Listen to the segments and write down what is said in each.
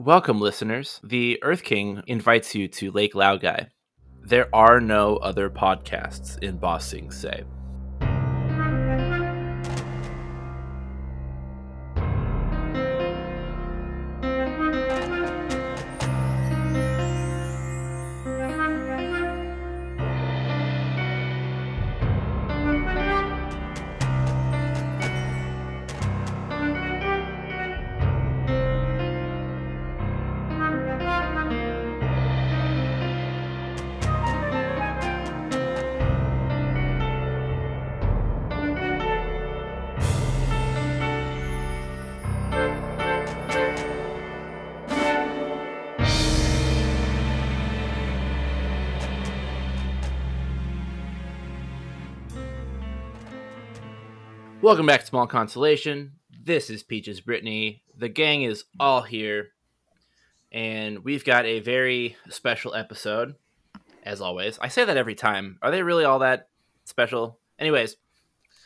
Welcome, listeners. The Earth King invites you to Lake Laogai. There are no other podcasts in Ba Sing Welcome back to Small Consolation. This is Peaches Brittany. The gang is all here, and we've got a very special episode, as always. I say that every time. Are they really all that special? Anyways,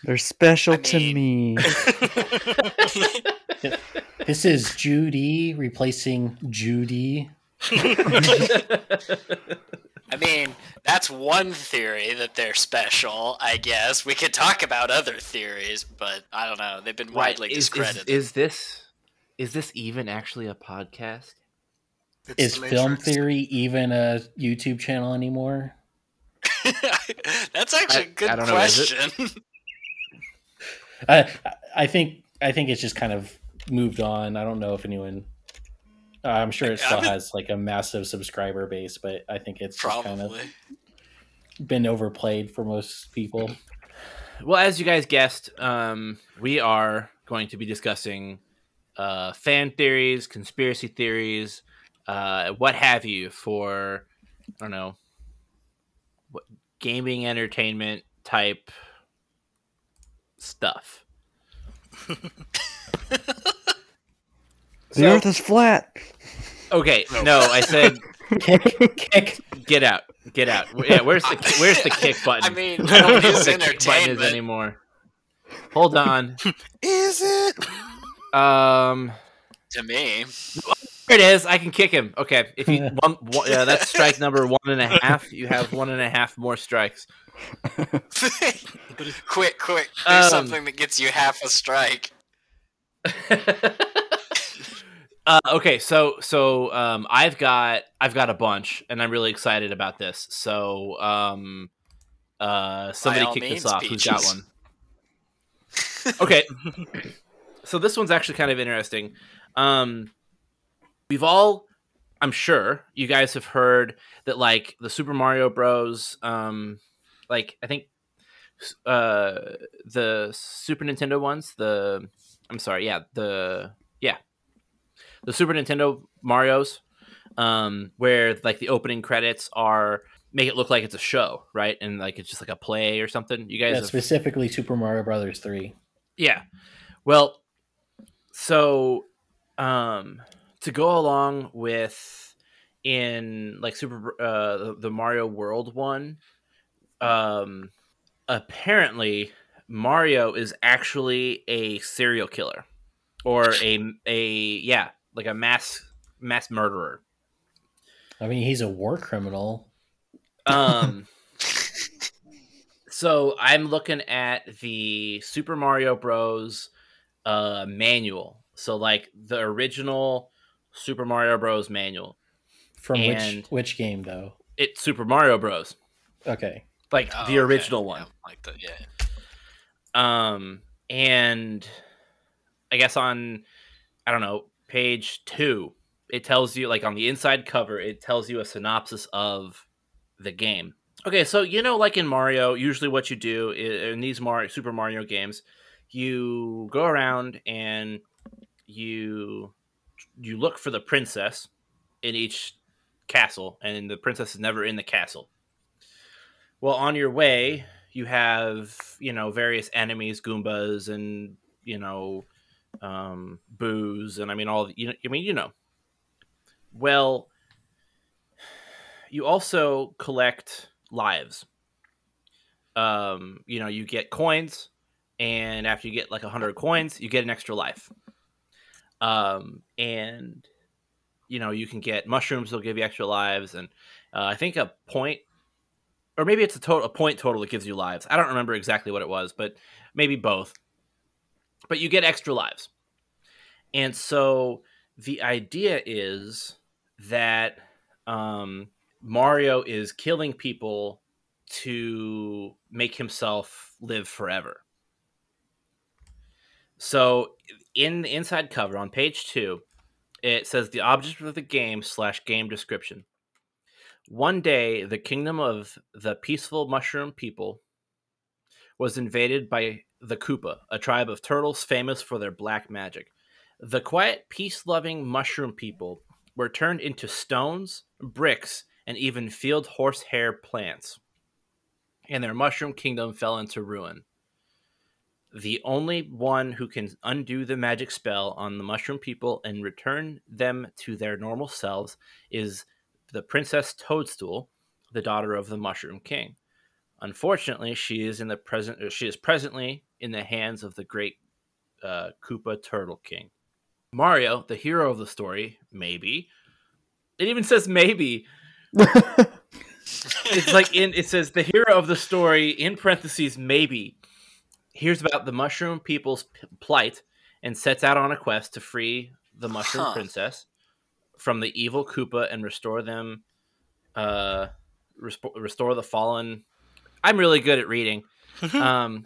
They're special I to mean- me. This is Judy replacing Judy. I mean, that's one theory that they're special, I guess. We could talk about other theories, but I don't know. They've been widely is, is, discredited. is this is this even actually a podcast? Is film theory even a YouTube channel anymore? that's actually I- a good I don't know, question. I I think I think it's just kind of moved on. I don't know if anyone. Uh, I'm sure it still been- has like a massive subscriber base, but I think it's just kind of Probably. been overplayed for most people. Well, as you guys guessed, um, we are going to be discussing uh, fan theories, conspiracy theories, uh, what have you, for I don't know, what gaming entertainment type stuff. The So- Earth is flat. Okay, no, I said kick, kick. get out, get out. Yeah, where's the where's the kick button? I mean, I don't know it what is the kick button is entertainment. anymore. Hold on. Is it? Um. To me. There it is. I can kick him. Okay, if you one, one yeah, that's strike number one and a half. You have one and a half more strikes. quick, quick. There's Um, something that gets you half a strike. Uh, okay, so so um, I've got I've got a bunch, and I'm really excited about this. So um, uh, somebody kick this off. Who's got one? Okay, so this one's actually kind of interesting. Um, we've all, I'm sure, you guys have heard that like the Super Mario Bros. Um, like I think uh the Super Nintendo ones, the I'm sorry, yeah, the. The Super Nintendo Marios um where like the opening credits are make it look like it's a show, right? And like it's just like a play or something. You guys Yeah, have- specifically Super Mario Brothers three. yeah. Well, so um to go along with in like super uh the- the Mario World one um apparently Mario is actually a serial killer or a a yeah, like a mass mass murderer. I mean, he's a war criminal. Um so I'm looking at the Super Mario Bros uh manual. So like the original Super Mario Bros manual. From And- which which game though? It's Super Mario Bros. Okay. Like Oh, the okay. original one. Yeah, like the, yeah. Um and I guess on I don't know, page 2 it tells you like on the inside cover it tells you a synopsis of the game. Okay, so you know like in Mario, usually what you do in these Mario Super Mario games, you go around and you you look for the princess in each castle and the princess is never in the castle. Well, on your way, you have, you know, various enemies, Goombas and, you know, um Boos and I mean all you know, I mean, you know. Well, you also collect lives. Um, you know, you get coins and after you get like 100 coins, you get an extra life. Um and you know you can get mushrooms they'll give you extra lives, and uh, I think a point, or maybe it's a total a point total that gives you lives. I don't remember exactly what it was, but maybe both. But you get extra lives, and so the idea is that um, Mario is killing people to make himself live forever. So in the inside cover on page two, it says the object of the game slash game description. One day, the kingdom of the peaceful mushroom people was invaded by the Koopa, a tribe of turtles famous for their black magic. The quiet, peace loving mushroom people were turned into stones, bricks, and even field horsehair plants. And their mushroom kingdom fell into ruin. The only one who can undo the magic spell on the mushroom people and return them to their normal selves is the Princess Toadstool, the daughter of the Mushroom King. Unfortunately, she is in the present. She is presently in the hands of the great uh, Koopa Turtle King. Mario, the hero of the story, maybe. It even says maybe. It's like in it says the hero of the story in parentheses maybe hears about the mushroom people's p- plight and sets out on a quest to free the mushroom Huh. princess from the evil Koopa and restore them uh resp- restore the fallen I'm really good at reading. Um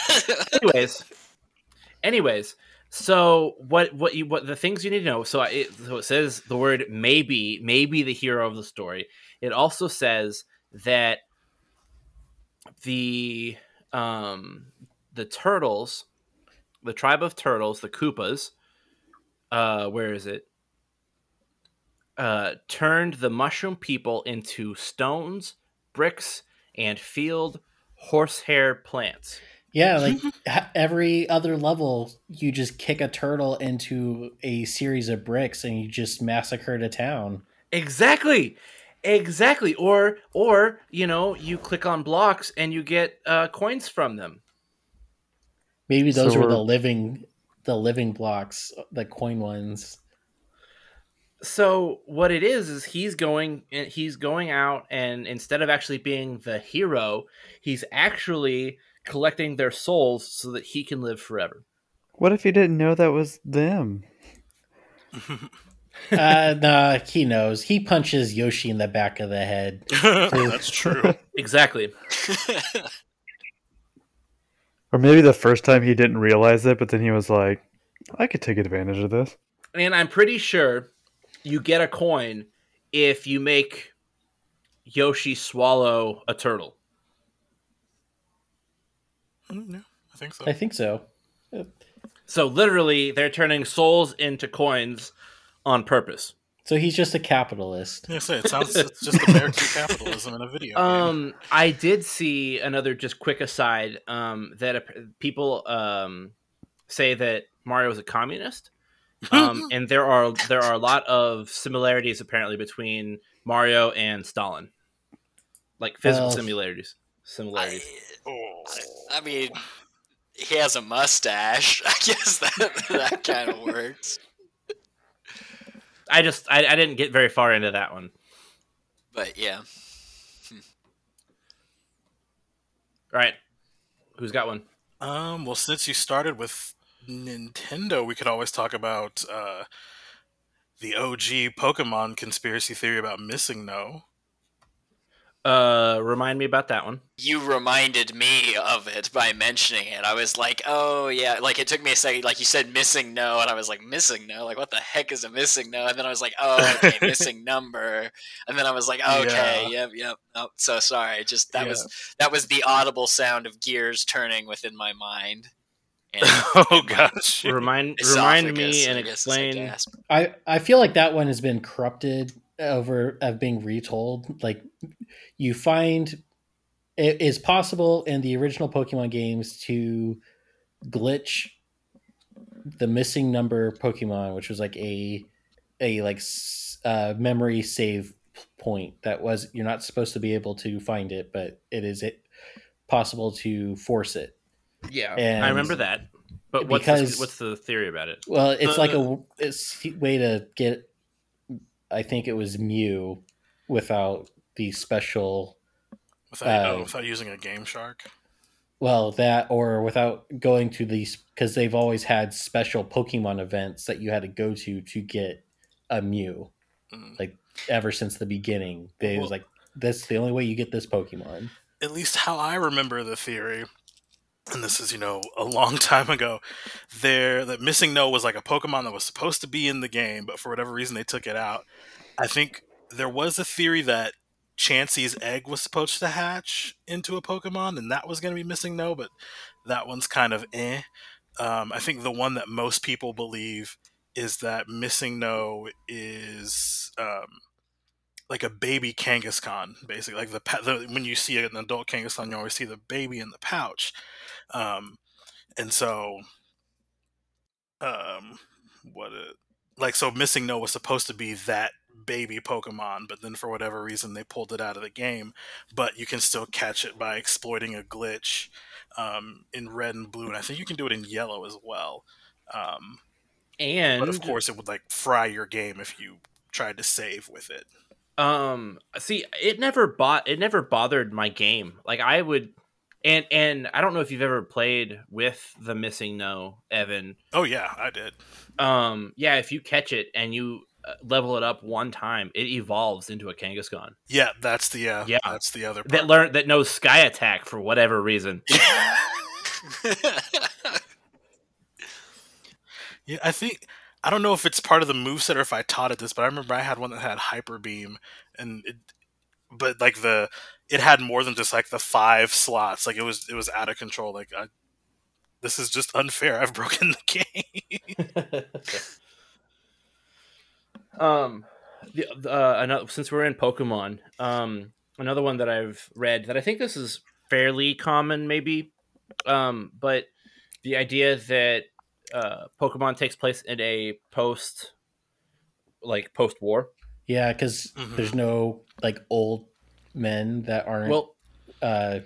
anyways anyways so what what you what the things you need to know. So I- it so it says the word maybe maybe the hero of the story. It also says that the um the turtles the tribe of turtles the koopas uh where is it? Uh turned the mushroom people into stones bricks and field horsehair plants Yeah, like every other level, you just kick a turtle into a series of bricks and you just massacre a town. Exactly. Exactly. Or or, you know, you click on blocks and you get uh coins from them. Maybe those So were the living, the living blocks, the coin ones. So what it is is he's going he's going out and instead of actually being the hero, he's actually collecting their souls so that he can live forever. what if he didn't know that was them? uh, nah, he knows. He punches Yoshi in the back of the head. That's true. Exactly. Or maybe the first time he didn't realize it, but then he was like, I could take advantage of this. And I'm pretty sure you get a coin if you make Yoshi swallow a turtle. Mm, yeah, I think so. I think so. So literally they're turning souls into coins on purpose. So he's just a capitalist. Yeah, I say it sounds it's just American capitalism in a video game. Um, I did see another just quick aside um, that ap- people um, say that Mario is a communist, um, and there are there are a lot of similarities apparently between Mario and Stalin, like physical Well- similarities. Similarities. Oh. I mean, he has a mustache. I guess that that kind of works. I just I, I didn't get very far into that one. But yeah, All right, who's got one? Um, well, since you started with Nintendo, we could always talk about uh, the OG Pokemon conspiracy theory about MissingNo. Uh, remind me about that one. you reminded me of it by mentioning it. I was like, oh yeah, like it took me a second. Like you said, MissingNo, and I was like, MissingNo, like what the heck is a MissingNo? And then I was like, oh, okay, missing number. And then I was like, okay, Yeah. yep, yep. Oh, so sorry. Just that Yeah. was that was the audible sound of gears turning within my mind. And oh gosh. Remind remind me and I guess, I explain. I I feel like that one has been corrupted over of being retold. Like you find it is possible in the original Pokemon games to glitch the missing number Pokemon, which was like a a like s- uh, memory save point that was you're not supposed to be able to find it, but it is it possible to force it. Yeah, And- I remember that. But what's the, Because- what's the theory about it? Well, it's The- like a it's way to get I think it was Mew without the special without, Uh, oh, without using a GameShark. well that or without going to these because they've always had special Pokemon events that you had to go to to get a Mew Mm. like ever since the beginning. They was like that's the only way you get this Pokemon. At least how I remember the theory, and this is you know a long time ago. There, that MissingNo was like a Pokemon that was supposed to be in the game, but for whatever reason they took it out. I think there was a theory that Chansey's egg was supposed to hatch into a Pokemon, and that was going to be MissingNo, but that one's kind of eh. Um, I think the one that most people believe is that MissingNo is um, like a baby Kangaskhan, basically. Like the, the when you see an adult Kangaskhan, you always see the baby in the pouch, um, and so um, what it like so MissingNo was supposed to be that baby Pokemon, but then for whatever reason they pulled it out of the game. But you can still catch it by exploiting a glitch um, in red and blue, and I think you can do it in yellow as well. Um, And but of course, it would like fry your game if you tried to save with it. Um, see, it never bought it never bothered my game. Like I would, and and I don't know if you've ever played with the MissingNo, Evan. Oh yeah, I did. Um, yeah, if you catch it and you uh, level it up one time, it evolves into a Kangaskhan Yeah, that's the uh, Yeah. that's the other part. that learn that knows Sky Attack for whatever reason. Yeah, I think I don't know if it's part of the moveset or if I taught it this, but I remember I had one that had hyper beam, and it, but like the it had more than just like the five slots. Like it was it was out of control. Like I, this is just unfair. I've broken the game. Um, the, the, uh, another, since we're in Pokemon, um, another one that I've read that I think this is fairly common, maybe, um, but the idea that uh, Pokemon takes place in a post, like post war. Yeah, because Mhm. there's no like old men that aren't Well, uh,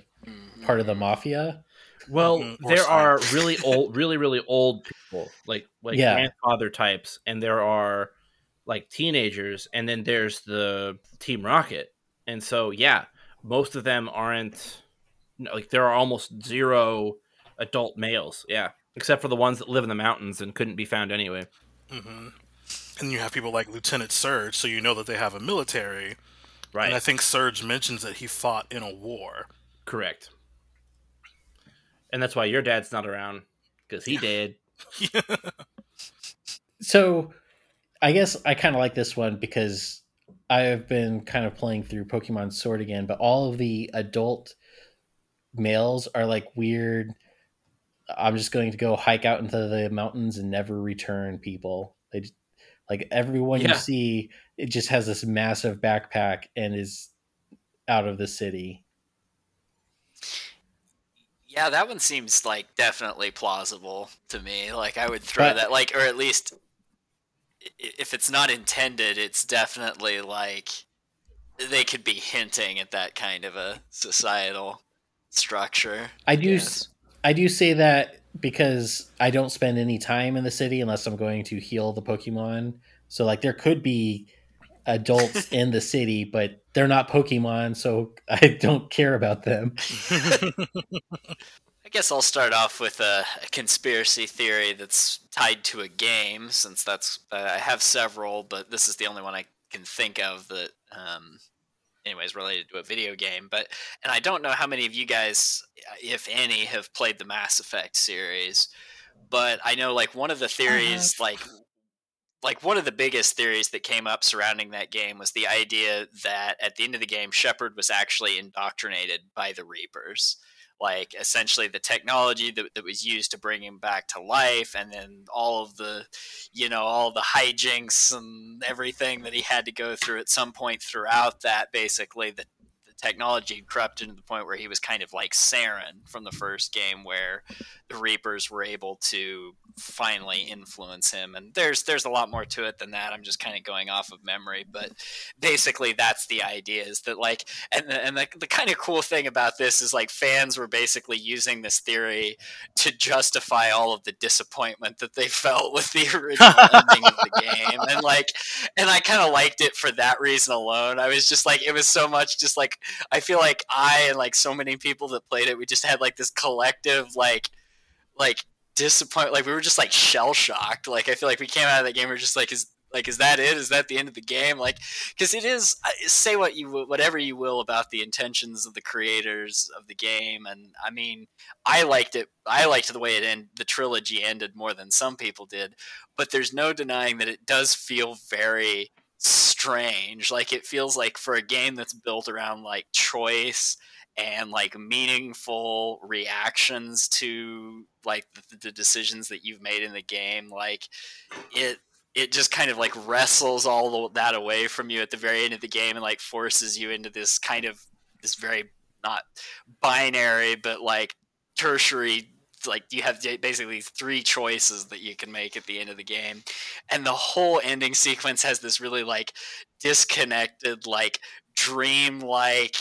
part of the mafia. well, Mhm, there slime. are really old, really, really old people, like like Yeah. grandfather types, and there are like teenagers, and then there's the Team Rocket, and so yeah, most of them aren't like there are almost zero adult males, yeah, except for the ones that live in the mountains and couldn't be found anyway. hmm And you have people like Lieutenant Surge, so you know that they have a military. Right, And I think Surge mentions that he fought in a war. correct. And that's why your dad's not around because he did. So I guess I kind of like this one because I have been kind of playing through Pokemon Sword again, but all of the adult males are like weird. I'm just going to go hike out into the mountains and never return people. They just, like everyone Yeah. you see, it just has this massive backpack and is out of the city. Yeah, that one seems like definitely plausible to me. Like I would throw But- that, like, or at least if it's not intended, it's definitely like they could be hinting at that kind of a societal structure. I do Yes. I do say that because I don't spend any time in the city unless I'm going to heal the Pokemon. So like there could be adults in the city, but they're not Pokemon, so I don't care about them. I guess I'll start off with a, a conspiracy theory that's tied to a game, since that's uh, I have several, but this is the only one I can think of that, um, anyways, related to a video game. But and I don't know how many of you guys, uh, if any, have played the Mass Effect series, but I know like one of the theories, like like one of the biggest theories that came up surrounding that game was the idea that at the end of the game, Shepard was actually indoctrinated by the Reapers like essentially the technology that, that was used to bring him back to life and then all of the you know all the hijinks and everything that he had to go through at some point throughout that basically the, the technology corrupted to the point where he was kind of like Saren from the first game where the Reapers were able to finally influence him and there's there's a lot more to it than that. I'm just kind of going off of memory but basically that's the idea is that like and the, and the, the kind of cool thing about this is like fans were basically using this theory to justify all of the disappointment that they felt with the original ending of the game and like and i kind of liked it for that reason alone. I was just like it was so much just like i feel like i and like so many people that played it we just had like this collective like like disappointed. Like we were just like shell shocked. Like I feel like we came out of that game. We are just like, is like is that it? Is that the end of the game? Like because it is. Say what you whatever you will about the intentions of the creators of the game, and I mean, I liked it. I liked the way it ended. The trilogy ended more than some people did, but there's no denying that it does feel very strange. Like it feels like for a game that's built around like choice and like meaningful reactions to like the, the, decisions that you've made in the game like it it just kind of like wrestles all that away from you at the very end of the game and like forces you into this kind of this very not binary but like tertiary like you have basically three choices that you can make at the end of the game. And the whole ending sequence has this really like disconnected like dream like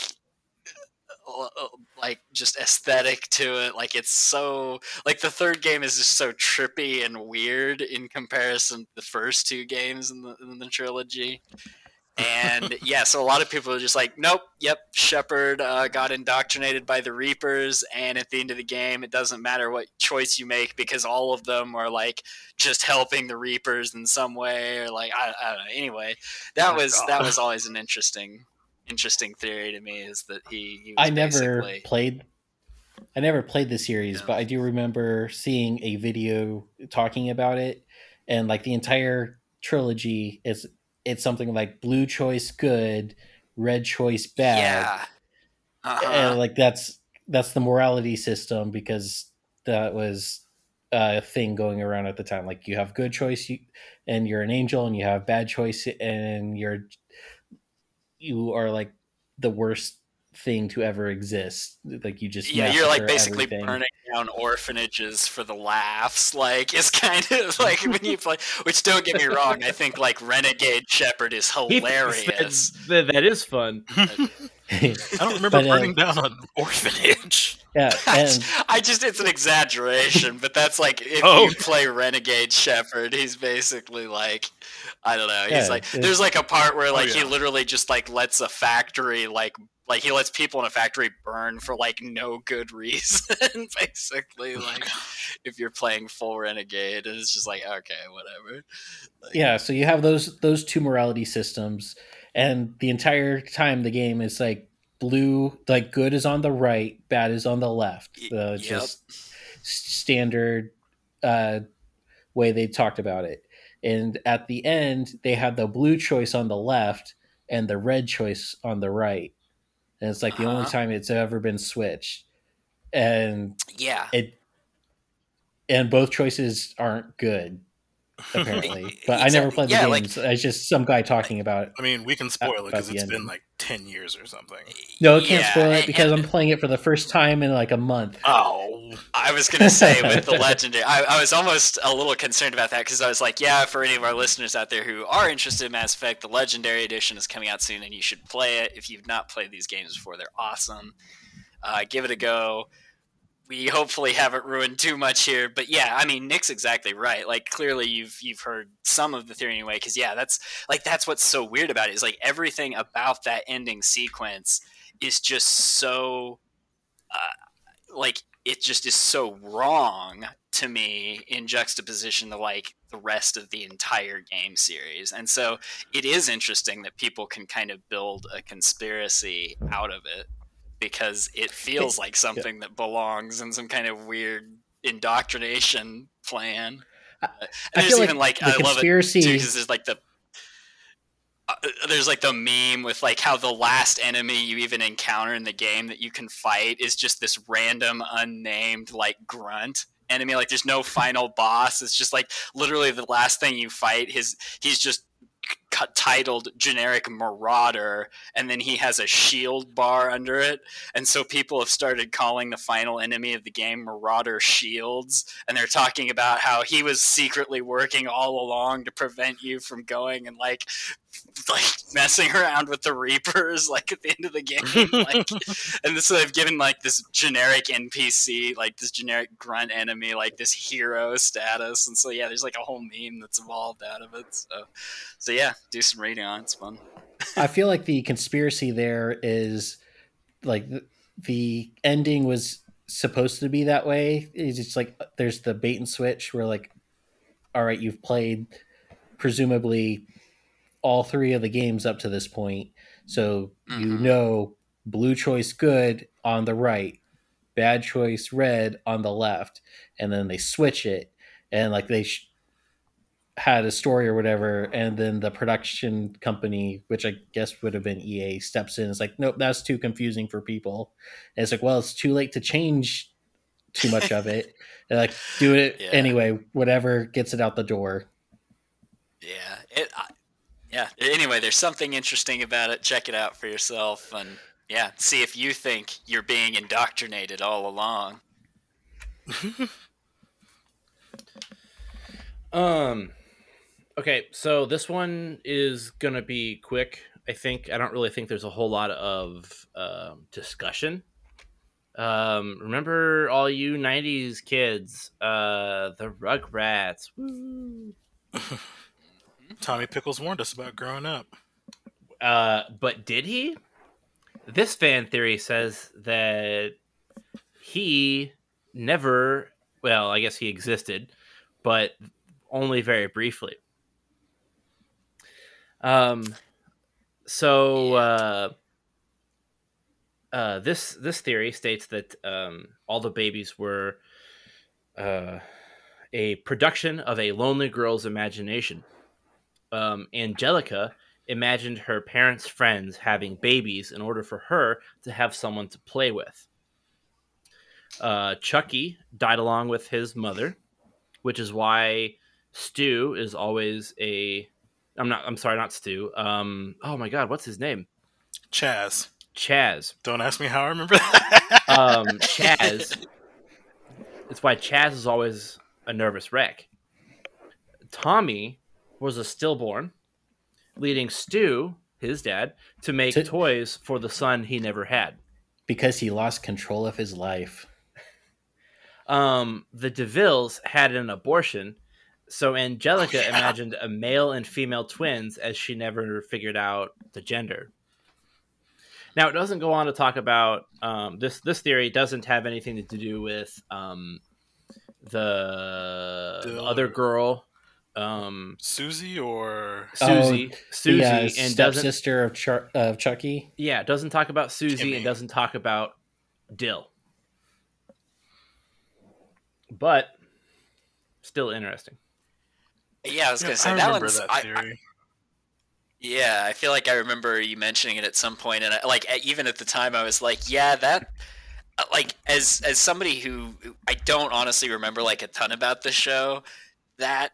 like just aesthetic to it. Like it's so like the third game is just so trippy and weird in comparison to the first two games in the, in the trilogy. And yeah, so a lot of people are just like, nope, yep, Shepard uh, got indoctrinated by the Reapers, and at the end of the game, it doesn't matter what choice you make because all of them are like just helping the Reapers in some way, or like I, I don't know. Anyway, that oh was God. that was always an interesting interesting theory to me is that he. he I never played. I never played the series, yeah. but I do remember seeing a video talking about it, and like the entire trilogy is it's something like blue choice good, red choice bad. Yeah. Uh-huh. And like that's that's the morality system because that was a thing going around at the time. Like you have good choice, you, and you're an angel, and you have bad choice, and you're you are like the worst thing to ever exist. Like you just yeah, you're like basically everything. burning down orphanages for the laughs. Like it's kind of like when you play. Which don't get me wrong, I think like Renegade Shepard is hilarious. That, that is fun. I don't remember but, uh, burning down an orphanage. Yeah, and... I just it's an exaggeration, but that's like if oh. you play Renegade Shepard, he's basically like I don't know. He's yeah, like there's like a part where oh, like oh, yeah. he literally just like lets a factory like like he lets people in a factory burn for like no good reason basically like if you're playing full renegade and it's just like okay whatever. Like, yeah so you have those those two morality systems and the entire time the game is like blue like good is on the right bad is on the left uh, yep. just standard uh, way they talked about it. And at the end they had the blue choice on the left and the red choice on the right and it's like uh-huh. the only uh-huh. time it's ever been switched and yeah it and both choices aren't good apparently. But exactly. i never played the yeah, games. Like, it's just some guy talking about it i mean we can spoil it because it's been like 10 years or something. No it can't yeah, spoil it because i'm playing it for the first time in like a month. Oh i was gonna say with the legendary I, I was almost a little concerned about that because i was like yeah for any of our listeners out there who are interested in mass effect the legendary edition is coming out soon and you should play it. If you've not played these games before they're awesome. Uh, give it a go we hopefully haven't ruined too much here but yeah i mean nick's exactly right. Like clearly you've you've heard some of the theory anyway because yeah that's like that's what's so weird about it is like everything about that ending sequence is just so uh, like it just is so wrong to me in juxtaposition to like the rest of the entire game series. And so it is interesting that people can kind of build a conspiracy out of it because it feels like something yeah. that belongs in some kind of weird indoctrination plan. I, I feel even like, like I conspiracy... love it because there's like the uh, there's like the meme with like how the last enemy you even encounter in the game that you can fight is just this random unnamed like grunt enemy like there's no final boss it's just like literally the last thing you fight his he's just titled generic Marauder, and then he has a shield bar under it, and so people have started calling the final enemy of the game Marauder Shields, and they're talking about how he was secretly working all along to prevent you from going and like like messing around with the reapers like at the end of the game like and this they've given like this generic npc like this generic grunt enemy like this hero status and so yeah there's like a whole meme that's evolved out of it so so yeah do some reading on it's fun I feel like the conspiracy there is like the, the ending was supposed to be that way. It's just like there's the bait and switch where like, all right, you've played presumably all three of the games up to this point, so you Mhm. know blue choice good on the right, bad choice red on the left, and then they switch it and like they. Sh- had a story or whatever, and then the production company, which I guess would have been EA, steps in. It's like, nope, that's too confusing for people. And it's like, well, it's too late to change too much of it. And like, do it Yeah. anyway. Whatever gets it out the door. yeah it I, yeah anyway there's something interesting about it check it out for yourself and yeah see if you think you're being indoctrinated all along Um. Okay, so this one is gonna be quick. I think I don't really think there's a whole lot of um, discussion. Um, remember all you '90s kids, uh, the Rugrats. Woo. Tommy Pickles warned us about growing up. Uh, but did he? This fan theory says that he never. Well, I guess he existed, but only very briefly. Um. So uh, uh, this this theory states that um, all the babies were uh, a production of a lonely girl's imagination. Um, Angelica imagined her parents' friends having babies in order for her to have someone to play with. Uh, Chucky died along with his mother, which is why Stu is always a. I'm not. I'm sorry, not Stu. Um. Oh my God, what's his name? Chaz. Chaz. Don't ask me how I remember that. Um, Chaz. It's why Chaz is always a nervous wreck. Tommy was a stillborn, leading Stu, his dad, to make To- toys for the son he never had. Because he lost control of his life. Um, the DeVilles had an abortion, so Angelica Oh, yeah. imagined a male and female twins as she never figured out the gender. Now it doesn't go on to talk about um, this. This theory doesn't have anything to do with um, the, the The- other girl, um, Susie or Susie. Susie, the uh, and doesn't stepsister of, Char- of Chucky. yeah it doesn't talk about Susie Timmy. and doesn't talk about Dill. But still interesting. yeah i was gonna say I that remember one's that I- theory. Yeah, I feel like I remember you mentioning it at some point, and I, like even at the time, I was like, "Yeah, that." uh, Like as as somebody who I don't honestly remember like a ton about the show, that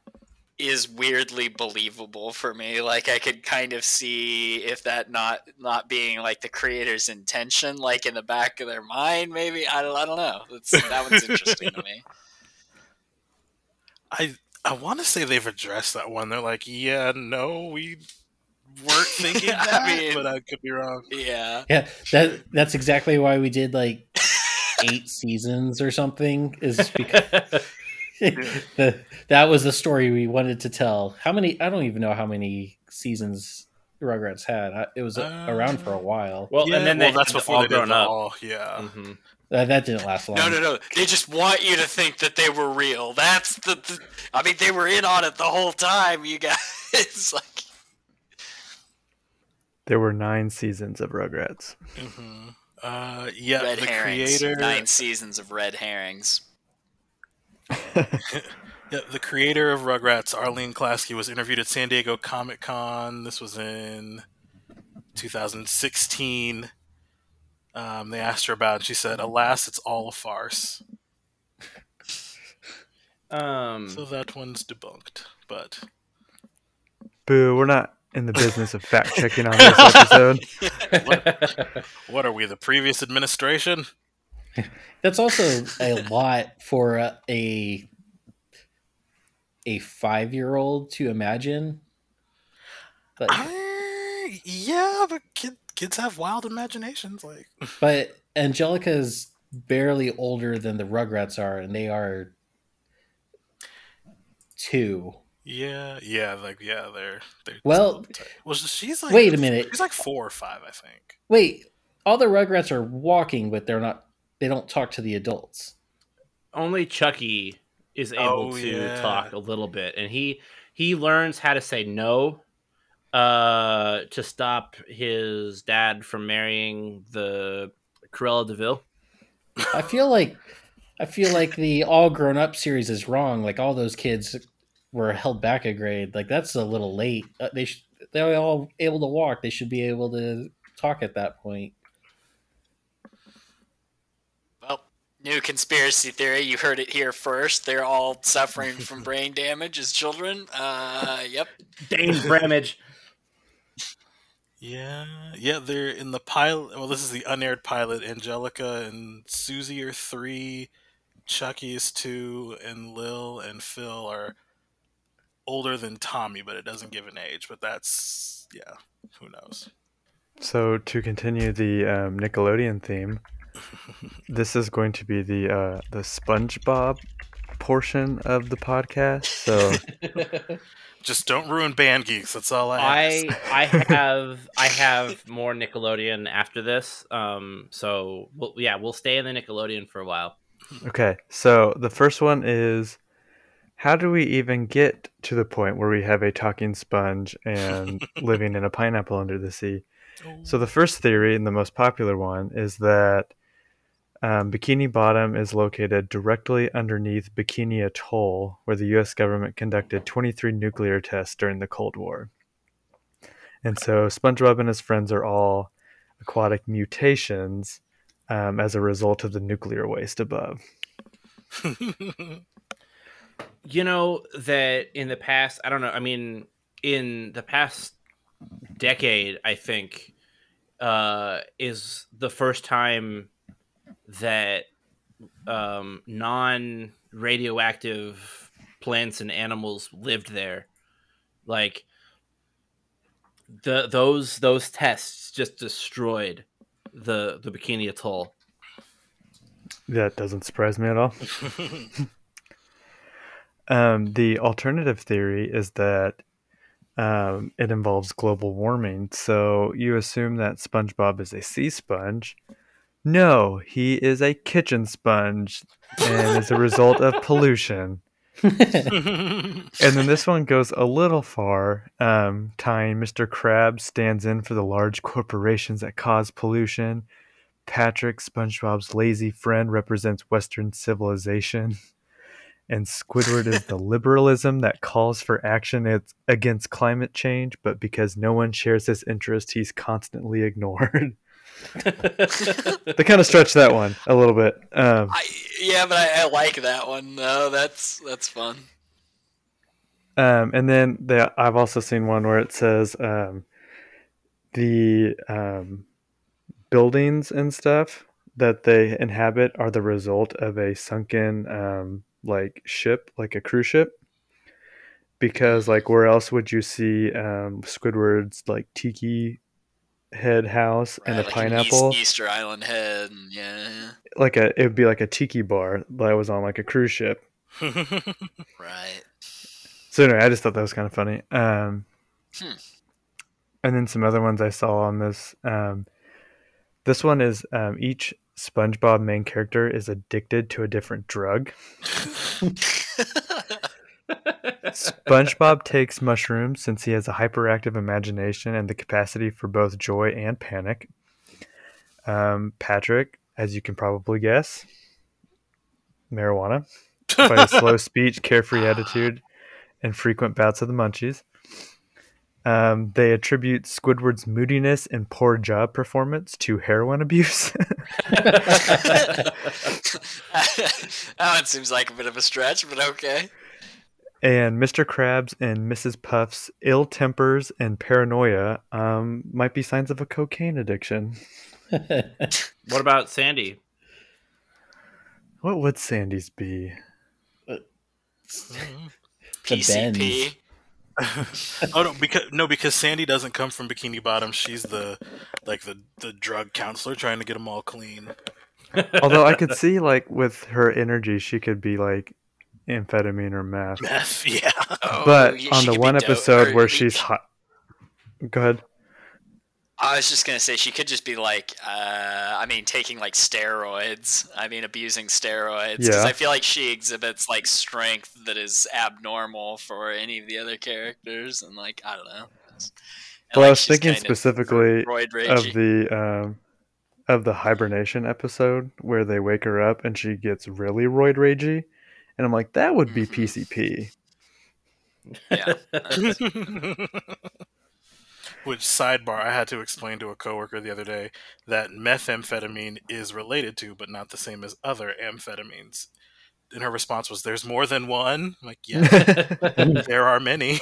is weirdly believable for me. Like I could kind of see if that not not being like the creator's intention, like in the back of their mind, maybe. I don't I don't know. That's, that one's interesting to me. I I want to say they've addressed that one. They're like, yeah, no, we weren't thinking I that, mean- but I could be wrong. Yeah. Yeah, that that's exactly why we did like eight seasons or something. Is because the, that was the story we wanted to tell. How many? I don't even know how many seasons Rugrats had. I- It was uh, around for a while. well, yeah, and then well, they that's before all they grown up. all- Yeah, hmm Uh, that didn't last long. No, no, no. They just want you to think that they were real. That's the. the I mean, they were in on it the whole time. You guys, it's like, There were nine seasons of Rugrats. hmm uh, yeah. red the herrings. creator, Nine seasons of red herrings. yeah, the creator of Rugrats, Arlene Klasky, was interviewed at San Diego Comic Con. This was in 2016. Um, they asked her about, it, and she said, "Alas, it's all a farce." Um, So that one's debunked. But Boo! We're not in the business of fact checking on this episode. What are we, the previous administration? That's also a lot for a a, a five year old to imagine. But, Uh, yeah, but kid, kids have wild imaginations. Like, but Angelica's barely older than the Rugrats are, and they are two. yeah, yeah, like yeah, they're they're. Well- well, she's like Wait a minute. She's like four or five, I think. Wait, all the Rugrats are walking, but they're not. They don't talk to the adults. Only Chucky is able Oh, to yeah. talk a little bit, and he he learns how to say no uh to stop his dad from marrying the Cruella Deville. I feel like I feel like the all grown up series is wrong. Like all those kids were held back a grade. Like that's a little late. Uh, they sh- they're all able to walk. They should be able to talk at that point. Well, new conspiracy theory. You heard it here first. They're all suffering from brain damage as children. Uh, yep. Dane Bramage. Yeah, yeah, they're in the pilot. Well, this is the unaired pilot. Angelica and Susie are three, Chucky is two, and Lil and Phil are older than Tommy, but it doesn't give an age. But that's yeah, who knows? So to continue the um, Nickelodeon theme, this is going to be the uh, the SpongeBob portion of the podcast. So Just don't ruin Band Geeks. That's all I I. I have I have more Nickelodeon after this. Um, so we'll, yeah, we'll stay in the Nickelodeon for a while. okay, so the first one is how do we even get to the point where we have a talking sponge and living in a pineapple under the sea? So the first theory and the most popular one is that um, Bikini Bottom is located directly underneath Bikini Atoll, where the U.S. government conducted 23 nuclear tests during the Cold War. And so SpongeBob and his friends are all aquatic mutations um, as a result of the nuclear waste above. You know that in the past, I don't know. I mean, in the past decade, I think uh, is the first time that um, non-radioactive plants and animals lived there. Like the those those tests just destroyed the the Bikini Atoll. That doesn't surprise me at all. Um, the alternative theory is that um, it involves global warming. So you assume that SpongeBob is a sea sponge. No, he is a kitchen sponge and is a result of pollution. And then this one goes a little far, um, tying Mr. Krabs stands in for the large corporations that cause pollution. Patrick, SpongeBob's lazy friend, represents Western civilization. And Squidward is the liberalism that calls for action against climate change, but because no one shares his interest, he's constantly ignored. they kind of stretch that one a little bit. Um, I, yeah, but I, I like that one though. That's that's fun. Um, and then the, I've also seen one where it says um, the um, buildings and stuff that they inhabit are the result of a sunken um, like ship, like a cruise ship. Because like where else would you see um, Squidward's like tiki head house and a like an pineapple? East, Easter Island head. And yeah. Like a it would be like a tiki bar that I was on like a cruise ship. right. So anyway, I just thought that was kind of funny. Um, Hmm. And then some other ones I saw on this. Um, this one is um, each SpongeBob main character is addicted to a different drug. SpongeBob takes mushrooms since he has a hyperactive imagination and the capacity for both joy and panic. Um, Patrick, as you can probably guess, marijuana by his slow speech, carefree attitude, and frequent bouts of the munchies. Um, they attribute Squidward's moodiness and poor job performance to heroin abuse. that one seems like a bit of a stretch, but okay. And Mr. Krabs and Mrs. Puff's ill tempers and paranoia um, might be signs of a cocaine addiction. What about Sandy? What would Sandy's be? The PCP. oh no, because no, because Sandy doesn't come from Bikini Bottom. She's the like the the drug counselor trying to get them all clean. Although I could see, like, with her energy, she could be like amphetamine or meth. Meth, yeah. Oh, but she on the one episode or where she- she's hot. Go ahead. I was just gonna say she could just be like, uh, I mean, taking like steroids. I mean, abusing steroids. Because Yeah. I feel like she exhibits like strength that is abnormal for any of the other characters, and like I don't know. And, Well, I was thinking kind of specifically of the um, of the hibernation episode where they wake her up and she gets really roid ragey, and I'm like, that would be. PCP. Yeah. Which sidebar, I had to explain to a coworker the other day that methamphetamine is related to, but not the same as other amphetamines. And her response was, "There's more than one." I'm like, yeah, there are many.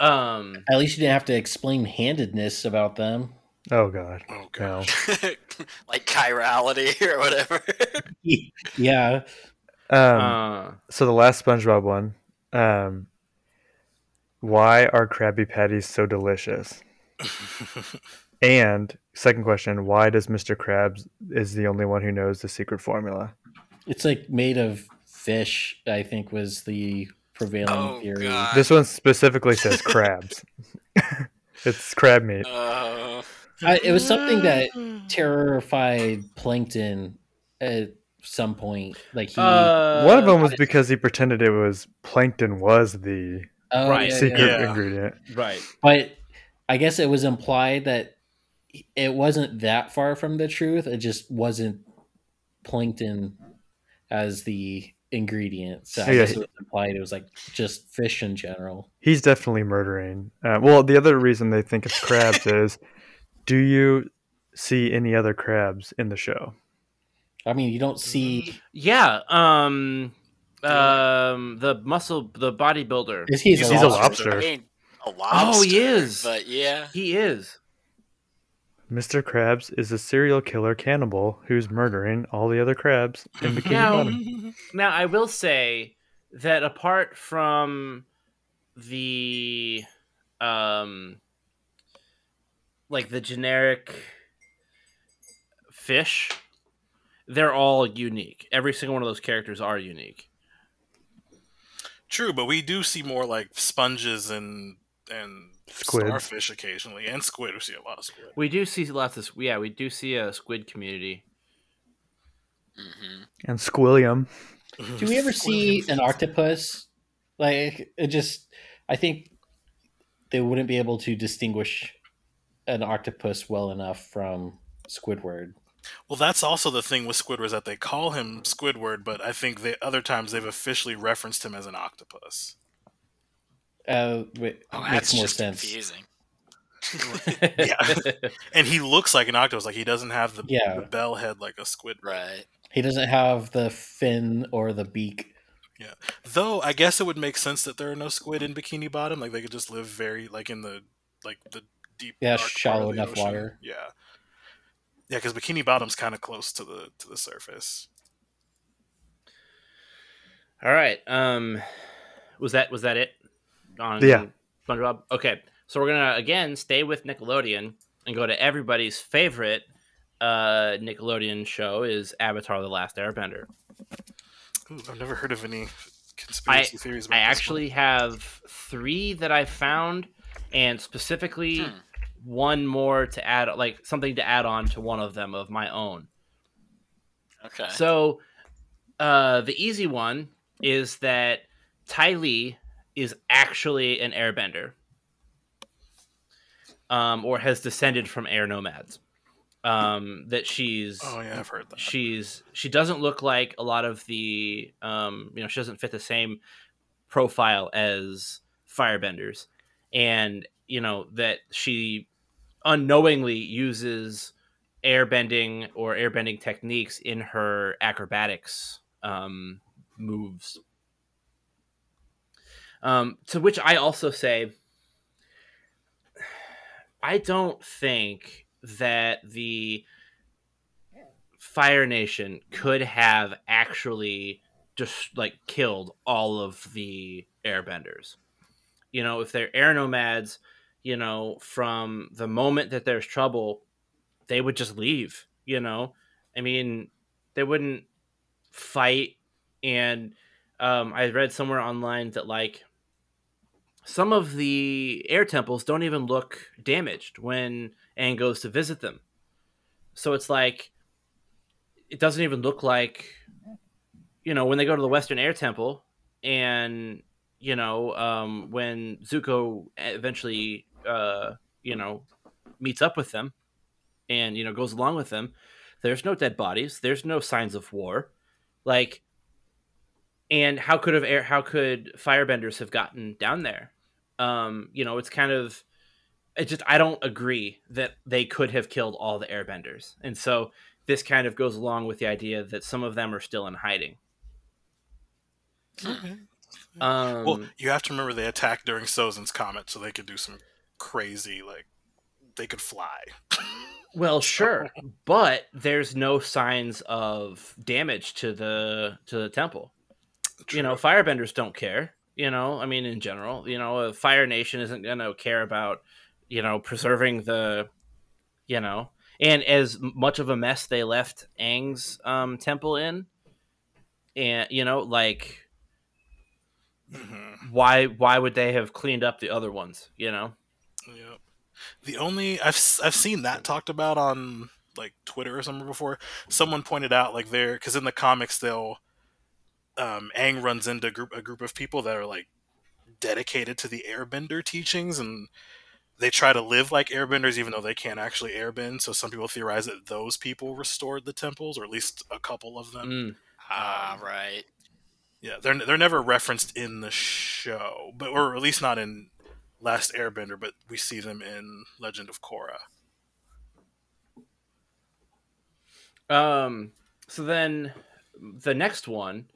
um, At least you didn't have to explain handedness about them. oh God, Oh no. like chirality or whatever. Yeah. Um, uh, so the last SpongeBob one. Um, why are Krabby Patties so delicious? And second question, why does Mr. Krabs is the only one who knows the secret formula? It's like made of fish, I think was the prevailing Oh, theory. God. This one specifically says crabs. it's crab meat. Oh. I, it was something that terrified Plankton at some point. Like he. uh, One of them was because he pretended it was plankton was the oh, right, secret yeah. Yeah. ingredient. right. But I guess it was implied that it wasn't that far from the truth. It just wasn't plankton as the ingredient. So I Yeah, guess it was implied it was like just fish in general. He's definitely murdering. Uh, well, the other reason they think it's crabs is, do you see any other crabs in the show? I mean, you don't see. Yeah. Um. Um. The muscle, the bodybuilder. He's, he's, He's a a lobster. lobster. I mean, a lobster. Oh, he is. But yeah. He is. Mr. Krabs is a serial killer cannibal who's murdering all the other crabs in Bikini Now- Bottom. Now, I will say that apart from the, um, like the generic fish, they're all unique. Every single one of those characters are unique. True, but we do see more like sponges and and Squids. starfish occasionally, and squid. We see a lot of squid. We do see lots of yeah, we do see a squid community. hmm And Squilliam. Do we ever see an octopus? Like it just, I think they wouldn't be able to distinguish an octopus well enough from Squidward. Well, that's also the thing with Squidward is that they call him Squidward, but I think the other times they've officially referenced him as an octopus. Uh, wait, Oh, makes that's more just sense. confusing. Yeah. And he looks like an octopus, like he doesn't have the, Yeah. the bell head like a squid. Right. He doesn't have the fin or the beak. Yeah. Though I guess it would make sense that there are no squid in Bikini Bottom. Like they could just live very like in the like the deep, Yeah, dark shallow enough ocean. water. Yeah, yeah, because Bikini Bottom's kind of close to the to the surface. All right. Um, was that was that it? On Yeah. SpongeBob. Okay, so we're gonna again stay with Nickelodeon and go to everybody's favorite uh, Nickelodeon show is Avatar: The Last Airbender. Ooh, I've never heard of any conspiracy theories. About I this one. actually have three that I found, and specifically Hmm. One more to add, like something to add on to one of them of my own. Okay. So, uh, the easy one is that Ty Lee is actually an airbender, um, or has descended from air nomads. Um, that she's Oh yeah, I've heard that. she's she doesn't look like a lot of the um, you know she doesn't fit the same profile as firebenders, and you know that she unknowingly uses airbending or airbending techniques in her acrobatics um, moves. Um, to which I also say, I don't think that the Fire Nation could have actually just like killed all of the airbenders. You know, if they're air nomads, you know, from the moment that there's trouble, they would just leave, you know. I mean, they wouldn't fight and um, I read somewhere online that like some of the air temples don't even look damaged when Aang goes to visit them. So it's like it doesn't even look like you know when they go to the Western Air Temple and you know um, when Zuko eventually uh, you know meets up with them and you know goes along with them. There's no dead bodies. There's no signs of war. Like and how could have air how could firebenders have gotten down there um you know it's kind of it just i don't agree that they could have killed all the airbenders and so this kind of goes along with the idea that some of them are still in hiding Okay. um well, you have to remember they attacked during Sozin's comet, so they could do some crazy like they could fly. well sure but there's no signs of damage to the to the temple you know firebenders don't care you know i mean in general you know a fire nation isn't going to care about you know preserving the you know and as much of a mess they left Aang's um temple in and you know like Mhm. why why would they have cleaned up the other ones you know Yep. The only I've s- I've seen that talked about on like Twitter or somewhere before. Someone pointed out like there because in the comics they'll um, Aang runs into a group a group of people that are like dedicated to the Airbender teachings and they try to live like airbenders even though they can't actually airbend so some people theorize that those people restored the temples or at least a couple of them Mm. Ah, Um, right. yeah they're, they're never referenced in the show but or at least not in last airbender but we see them in legend of korra Um, so then the next one,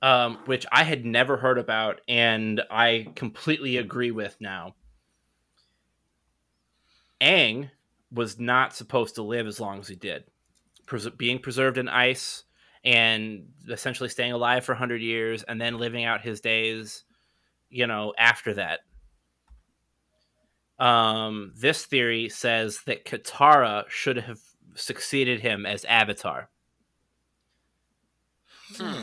um, which I had never heard about and I completely agree with now. Aang was not supposed to live as long as he did, Pres- being preserved in ice and essentially staying alive for 100 years and then living out his days, you know, after that. Um, this theory says that Katara should have succeeded him as Avatar. Hmm.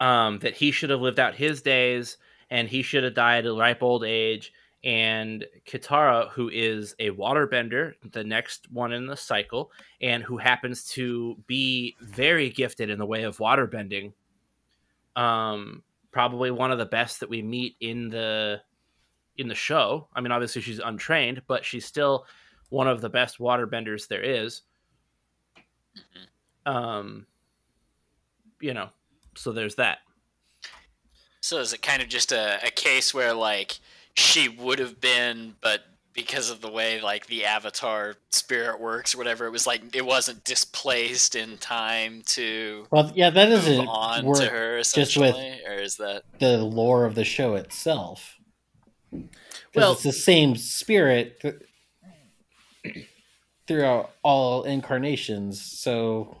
um, that he should have lived out his days and he should have died at a ripe old age. And Katara, who is a waterbender, the next one in the cycle, and who happens to be very gifted in the way of waterbending, um, probably one of the best that we meet in the in the show. I mean, obviously she's untrained, but she's still one of the best waterbenders there is. Um, you know, so there's that. So is it kind of just a, a case where like she would have been, but because of the way like the avatar spirit works or whatever, it was like it wasn't displaced in time to Well, yeah, that move doesn't on work to her just with- or is that the lore of the show itself. 'Cause Well- it's the same spirit th- throughout all incarnations. So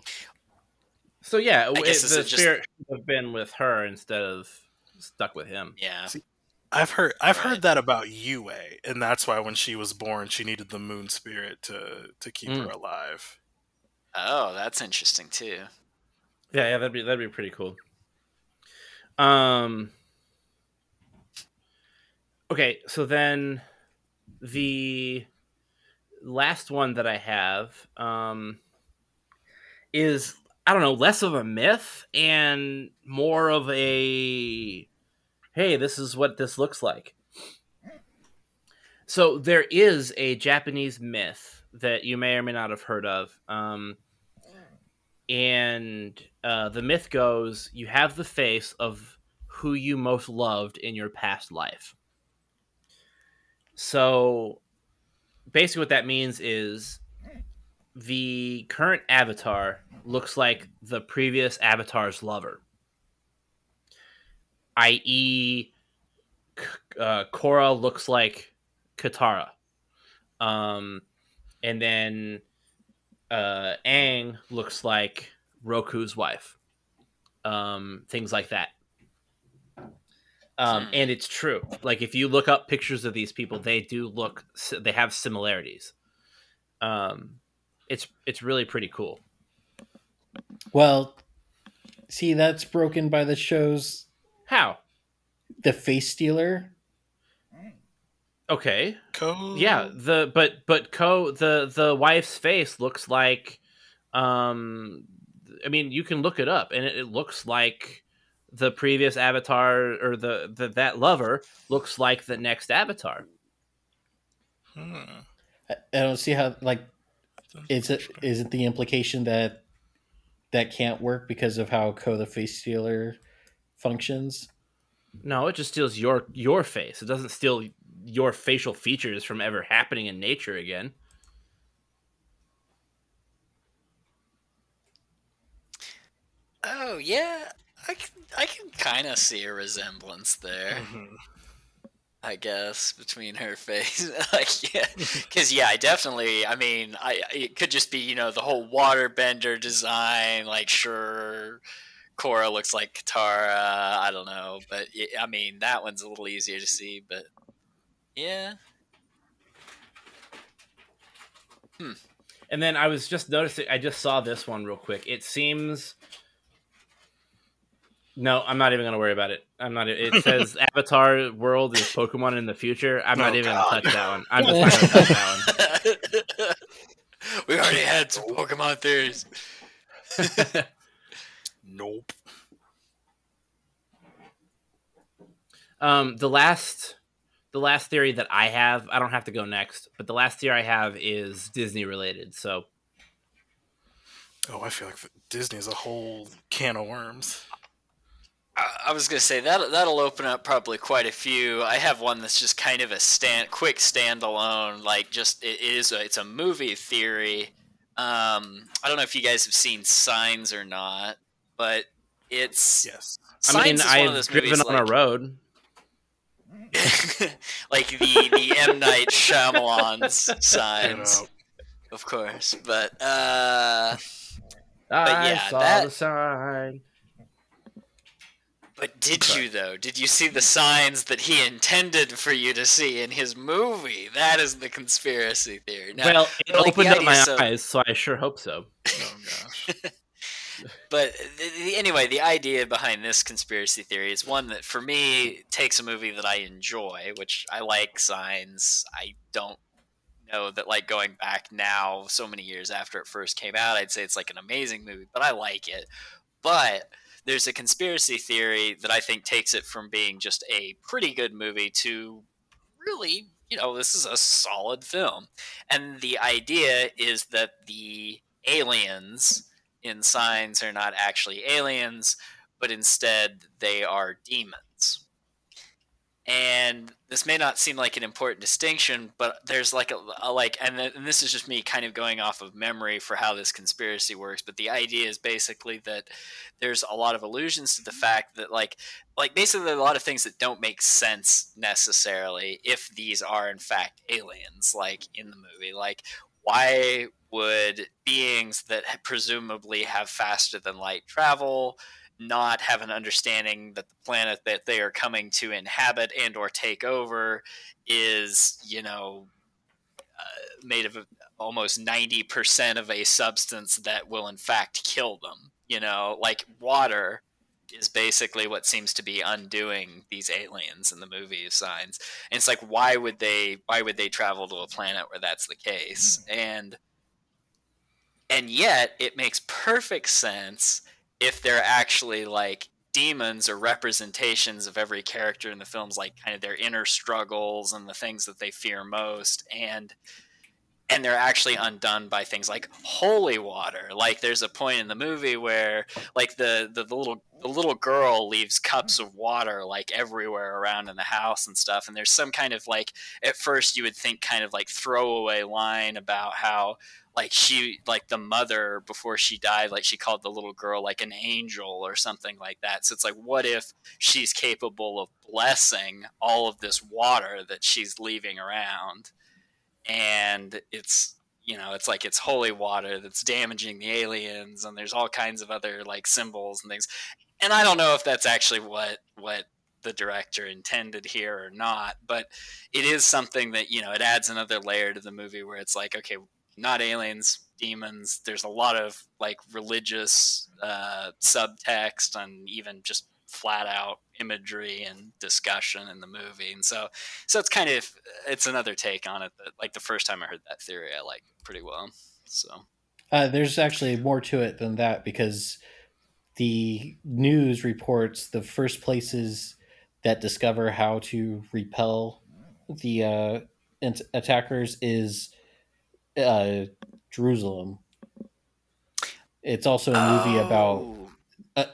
So yeah, I it, guess is the it just- spirit should have been with her instead of stuck with him. yeah? I've heard I've Right. heard that about Yue, and that's why when she was born, she needed the moon spirit to to keep Mm. her alive. Oh, that's interesting too. Yeah, yeah, that'd be that'd be pretty cool. Um. Okay, so then the last one that I have um, is I don't know less of a myth and more of a hey, this is what this looks like. So there is a Japanese myth that you may or may not have heard of. Um, and uh, the myth goes you have the face of who you most loved in your past life. So basically, what that means is the current avatar looks like the previous avatar's lover, i.e., uh, Korra looks like Katara. Um, and then uh, Aang looks like Roku's wife. Um, things like that. Um, Hmm. and it's true. Like if you look up pictures of these people, they do look. They have similarities. Um, it's it's really pretty cool. Well, see, that's broken by the show's How? The Face Stealer. Okay. Koh- Yeah. The but but Koh. the the wife's face looks like, um, I mean you can look it up and it, it looks like the previous Avatar or the, the that lover looks like the next Avatar. Hmm. I, I don't see how like is it is it the implication that that can't work because of how Koh the Face Stealer functions? No, it just steals your your face. It doesn't steal your facial features from ever happening in nature again. Oh yeah, I can I can kind of see a resemblance there. Mhm. I guess between her face, like yeah, because yeah, I definitely. I mean, I it could just be you know the whole waterbender design. Like sure, Korra looks like Katara. I don't know, but I mean that one's a little easier to see. But yeah, hmm. And then I was just noticing. I just saw this one real quick. It seems. No, I'm not even gonna worry about it. I'm not. It says Avatar world is Pokemon in the future. I'm not Oh, even God. gonna touch that one. I'm just not gonna touch that one. we already had some Pokemon theories. Nope. um, the last, the last theory that I have, I don't have to go next, but the last theory I have is Disney related. So Oh, I feel like Disney is a whole can of worms. I I was gonna say that that'll open up probably quite a few. I have one that's just kind of a stand, quick standalone. Like just it is a, it's a movie theory. Um, I don't know if you guys have seen Signs or not, but it's Yes. I Signs mean, is one of I've those driven movies on like, a road. like the the M Night Shyamalan's Signs, of course. But uh, I yeah, saw that- the sign. But did Okay. you though? Did you see the signs that he intended for you to see in his movie? That is the conspiracy theory. Now, well, it like, opened up my so- eyes, so I sure hope so. oh gosh. but the, the, anyway, the idea behind this conspiracy theory is one that, for me, takes a movie that I enjoy, which I like. Signs. I don't know that like going back now, so many years after it first came out, I'd say it's like an amazing movie, but I like it. But there's a conspiracy theory that I think takes it from being just a pretty good movie to really, you know, this is a solid film. And the idea is that the aliens in signs are not actually aliens, but instead they are demons. And this may not seem like an important distinction, but there's like a, a like, and, th- and this is just me kind of going off of memory for how this conspiracy works. But the idea is basically that there's a lot of allusions to the fact that like, like basically a lot of things that don't make sense necessarily if these are in fact aliens, like in the movie, like why would beings that presumably have faster than light travel not have an understanding that the planet that they are coming to inhabit and or take over is you know uh, made of almost 90% of a substance that will in fact kill them you know? Like water is basically what seems to be undoing these aliens in the movie of signs. And it's like why would they why would they travel to a planet where that's the case? And and yet it makes perfect sense if they're actually like demons or representations of every character in the films like kind of their inner struggles and the things that they fear most and and they're actually undone by things like holy water. Like there's a point in the movie where like the the, the little the little girl leaves cups of water like everywhere around in the house and stuff and there's some kind of like at first you would think kind of like throwaway line about how like she like the mother before she died like she called the little girl like an angel or something like that. So it's like what if she's capable of blessing all of this water that she's leaving around? And it's you know it's like it's holy water that's damaging the aliens and there's all kinds of other like symbols and things. And i don't know if that's actually what what the director intended here or not but it is something that you know it adds another layer to the movie where it's like okay not aliens demons. There's a lot of like religious uh, subtext and even just flat out imagery and discussion in the movie. And so so it's kind of it's another take on it that like the first time i heard that theory i liked pretty well so. Uh, there's actually more to it than that because the news reports the first places that discover how to repel the uh, attackers is uh, Jerusalem. It's also a movie about Oh,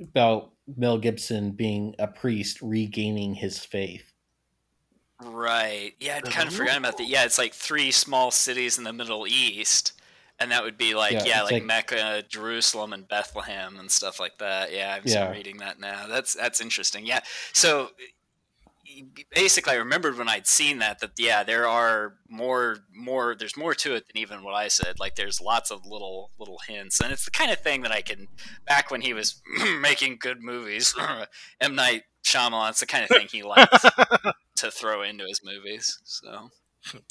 about Mel Gibson being a priest regaining his faith. right yeah i'd kind of forgotten about that yeah it's like three small cities in the middle east and that would be like Yeah, yeah, like, like- mecca jerusalem and bethlehem and stuff like that yeah i'm Yeah. reading that now that's that's interesting yeah so basically i remembered when i'd seen that that yeah there are more more there's more to it than even what i said like there's lots of little little hints and it's the kind of thing that i can back when he was making good movies m night Shyamalan, it's the kind of thing he likes to throw into his movies so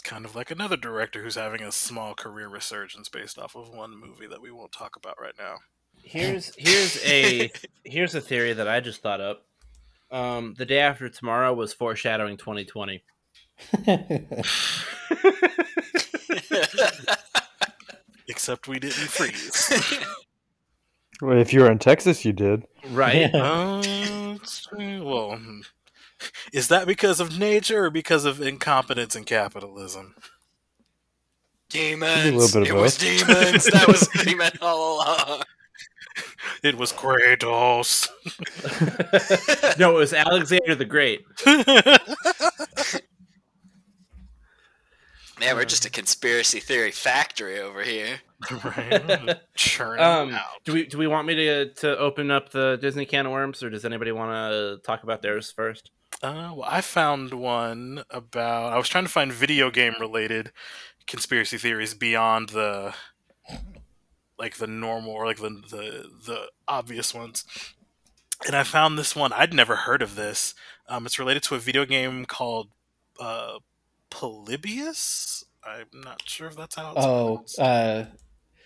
kind of like another director who's having a small career resurgence based off of one movie that we won't talk about right now. Here's here's a here's a theory that I just thought up. Um, the day after tomorrow was foreshadowing 2020. Except we didn't freeze. Well, if you were in Texas, you did. Right. Uh, it's- well, is that because of nature or because of incompetence and capitalism? demons little bit of it was demons that was what he meant all along It was Kratos. no, it was Alexander the Great. Man, we're just a conspiracy theory factory over here. right? Churning Um, out. do we do we want me to to open up the Disney can of worms, or does anybody want to talk about theirs first? Uh, well, I found one about. I was trying to find video game related conspiracy theories beyond the like the normal or like the the the obvious ones. And I found this one. I'd never heard of this. Um, it's related to a video game called uh, Polybius. I'm not sure if that's how it's oh, uh,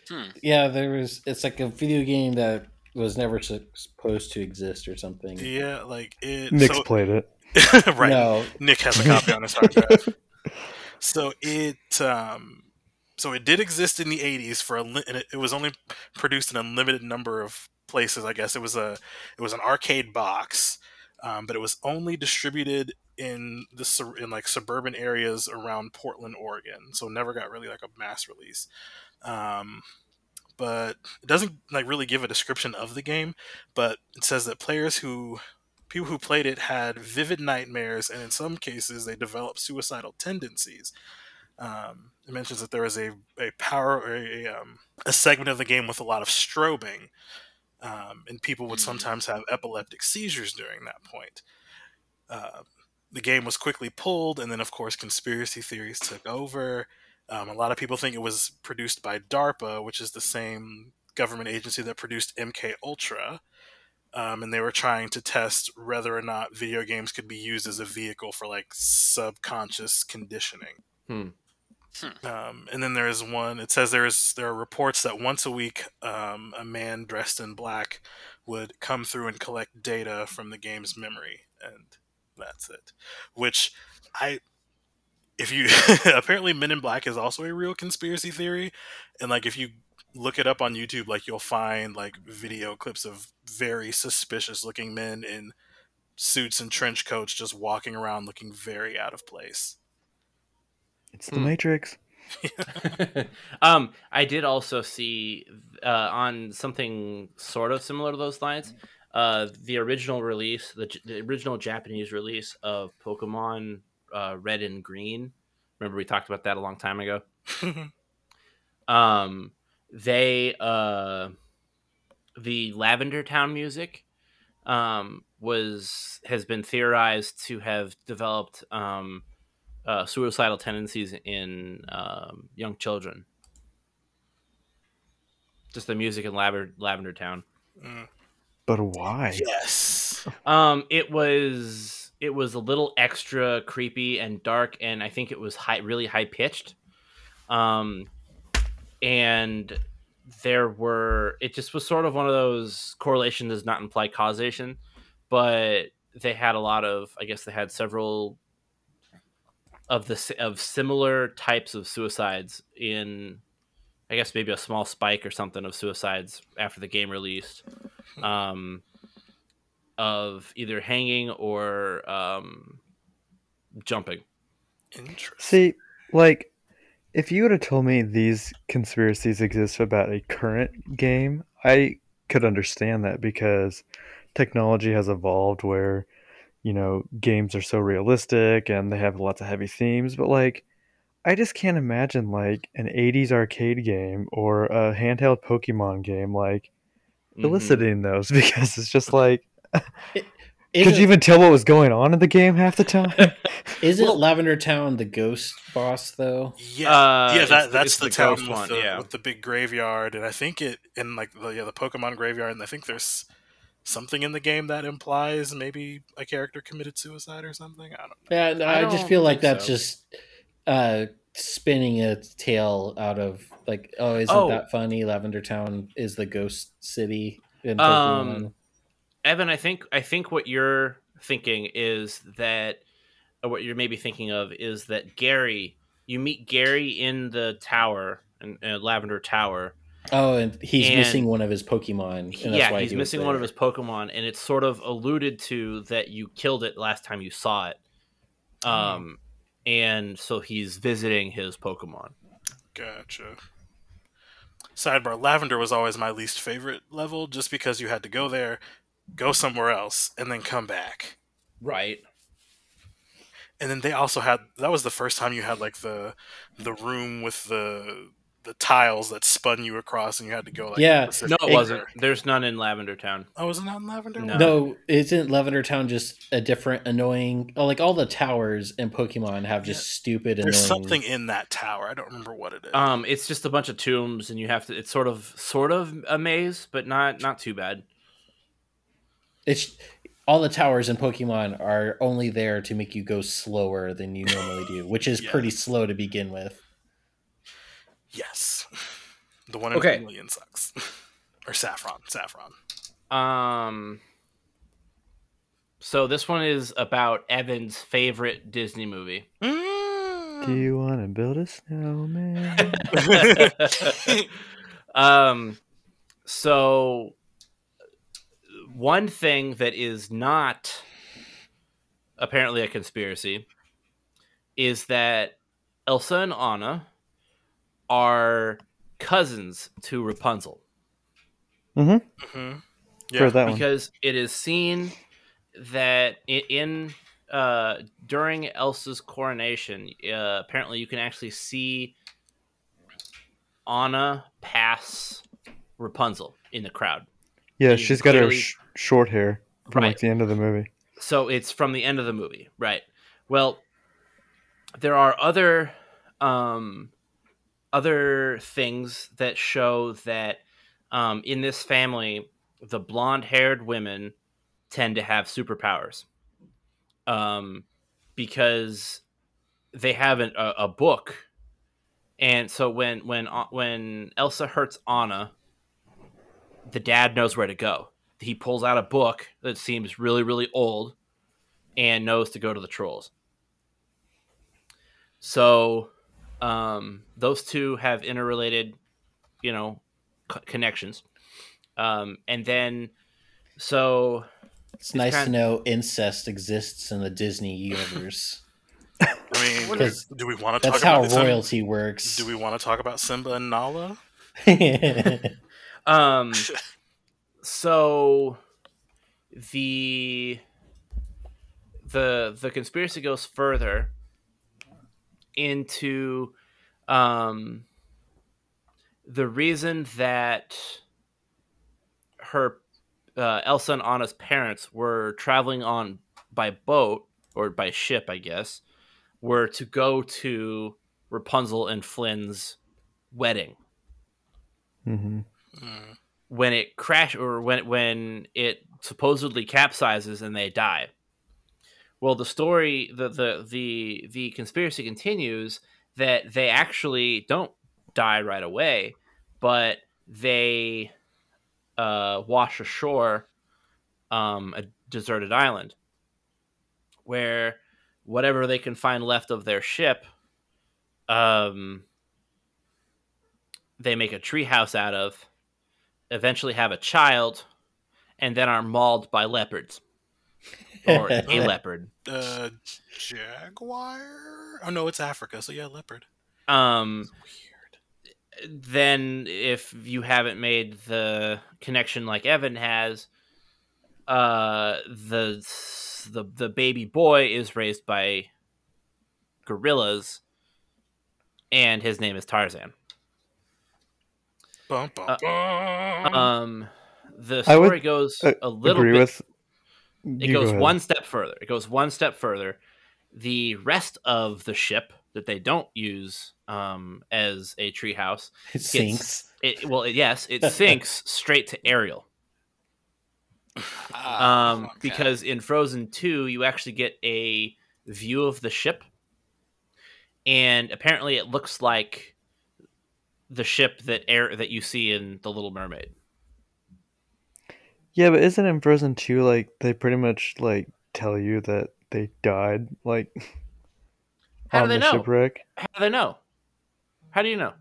Hmm. yeah. There was. It's like a video game that was never supposed to exist or something. yeah, like it. Nick's so- played it. right. No, Nick has a copy on his hard drive. So it um so it did exist in the 80s for a and it, it was only produced in a limited number of places I guess. It was a it was an arcade box um, but it was only distributed in the in like suburban areas around Portland Oregon. So never got really like a mass release. Um, but it doesn't like really give a description of the game but it says that players who people who played it had vivid nightmares and in some cases they developed suicidal tendencies um, it mentions that there is a, a power a, um, a segment of the game with a lot of strobing um, and people would Mm. sometimes have epileptic seizures during that point uh, the game was quickly pulled and then of course conspiracy theories took over um, a lot of people think it was produced by darpa which is the same government agency that produced mk ultra um, and they were trying to test whether or not video games could be used as a vehicle for like subconscious conditioning. Hmm. Um, and then there is one. It says there is there are reports that once a week, um, a man dressed in black would come through and collect data from the game's memory, and that's it. Which I, if you apparently Men in Black is also a real conspiracy theory, and like if you look it up on YouTube, like you'll find like video clips of very suspicious looking men in suits and trench coats just walking around looking very out of place. It's the Hmm. Matrix. um, I did also see uh, on something sort of similar to those lines. Uh, the original release, the, the original Japanese release of Pokemon uh, Red and Green. Remember we talked about that a long time ago. Um, they uh, the Lavender Town music um, was has been theorized to have developed um, uh, suicidal tendencies in um, young children. Just the music in Lavender, Lavender Town. Mm. But why? yes. Um, it was it was a little extra creepy and dark, and I think it was high, really high pitched. Um, and there were it just was sort of one of those correlation does not imply causation, but they had a lot of I guess they had several of the of similar types of suicides in I guess maybe a small spike or something of suicides after the game released. Um, of either hanging or um, jumping. Interesting. See, like, if you would have told me these conspiracies exist about a current game, I could understand that because technology has evolved where, you know, games are so realistic and they have lots of heavy themes, but like, I just can't imagine like an 80s arcade game or a handheld Pokemon game like Mhm. eliciting those because it's just like could you even tell what was going on in the game half the time? isn't Lavender Town the ghost boss though? Yeah, Uh, yeah, that, the- that's it's the, the town with, one, the, yeah. with the big graveyard, and I think it in like the yeah the Pokemon graveyard, and I think there's something in the game that implies maybe a character committed suicide or something. I don't know. Yeah, no, I I, just feel like that's so. just uh, spinning a tale out of like, oh, isn't Oh. that funny? Lavender Town is the ghost city in Um, Evan, I think I think what you're thinking is that, or what you're maybe thinking of is that Gary. You meet Gary in the tower, in, uh, Lavender Tower. Oh, and he's and- missing one of his Pokemon. And that's yeah, why he's he missing one of his Pokemon, and it's sort of alluded to that you killed it last time you saw it. Um, and so he's visiting his Pokemon. Gotcha. Sidebar: Lavender was always my least favorite level, just because you had to go there, go somewhere else, and then come back. Right. And then they also had that was the first time you had like the the room with the the tiles that spun you across, and you had to go like Yeah. No, it wasn't. There's none in Lavender Town. Oh, was it not in Lavender? No. No, isn't Lavender Town just a different annoying? Oh, like all the towers in Pokemon have just stupid annoying. There's something in that tower. I don't remember what it is. Um, it's just a bunch of tombs, and you have to. It's sort of, sort of a maze, but not, not too bad. It's all the towers in Pokemon are only there to make you go slower than you normally do, which is Yeah. pretty slow to begin with. Yes, the one in Okay. Vermilion sucks. or Saffron, Saffron. Um, so this one is about Evan's favorite Disney movie. Do you want to build a snowman? um, so one thing that is not apparently a conspiracy is that Elsa and Anna are cousins to Rapunzel mm-hmm. hmm For that one. because it is seen that i- in uh, during Elsa's coronation, uh, apparently you can actually see Anna pass Rapunzel in the crowd. Yeah, you she's got her sh- short hair from Right. like the end of the movie. So it's from the end of the movie, right? Well, there are other um, other things that show that um, in this family, the blonde-haired women tend to have superpowers, um, because they have an, a, a book, and so when when uh, when Elsa hurts Anna, the dad knows where to go. He pulls out a book that seems really really old, and knows to go to the trolls. So, um, those two have interrelated, you know, c- connections. Um, and then, so It's nice kind- to know incest exists in the Disney universe. I mean, Because do we want to talk that's how about Sim- royalty works. Do we want to talk about Simba and Nala? Um, so the the the conspiracy goes further into um the reason that her uh, Elsa and Anna's parents were traveling on by boat or by ship, I guess, were to go to Rapunzel and Flynn's wedding hmm Mm. when it crash or when when it supposedly capsizes and they die. Well, the story, the the the the conspiracy continues that they actually don't die right away, but they uh, wash ashore um, a deserted island where whatever they can find left of their ship, um, they make a treehouse out of eventually have a child, and then are mauled by leopards or a leopard. Uh, jaguar? Oh no, it's Africa. So yeah, leopard. Um, Weird. then if you haven't made the connection like Evan has, uh, the the the baby boy is raised by gorillas, and his name is Tarzan. Bum, bum, Uh. Um, the I would, story goes uh, a little Agree bit. with. It you goes ahead. one step further. It goes one step further. The rest of the ship that they don't use um, as a treehouse, it sinks. it well, yes, it sinks straight to Ariel. Ah, Um, okay. Because in Frozen Two, you actually get a view of the ship, and apparently, it looks like the ship that air that you see in The Little Mermaid. Yeah, but isn't in Frozen 2 like they pretty much like tell you that they died like How do on they the know? shipwreck? How do they know? How do you know?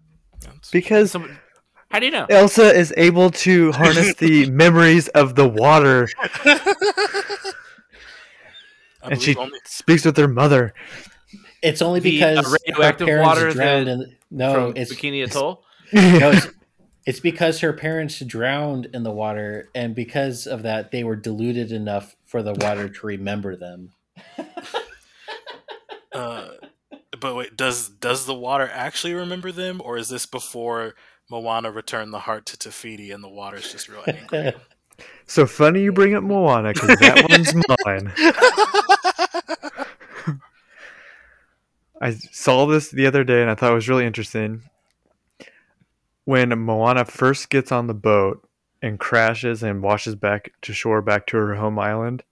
Because Some, how do you know? Elsa is able to harness the memories of the water I and she only speaks with her mother. It's only The, uh, because radioactive her parents water drowned that- in no, from it's Bikini Atoll. no, it's, it's because her parents drowned in the water, and because of that, they were diluted enough for the water to remember them. Uh, but wait, does does the water actually remember them, or is this before Moana returned the heart to Te Fiti and the water's just real angry? So funny you bring up Moana because that one's mine. I saw this the other day and I thought it was really interesting. When Moana first gets on the boat and crashes and washes back to shore back to her home island,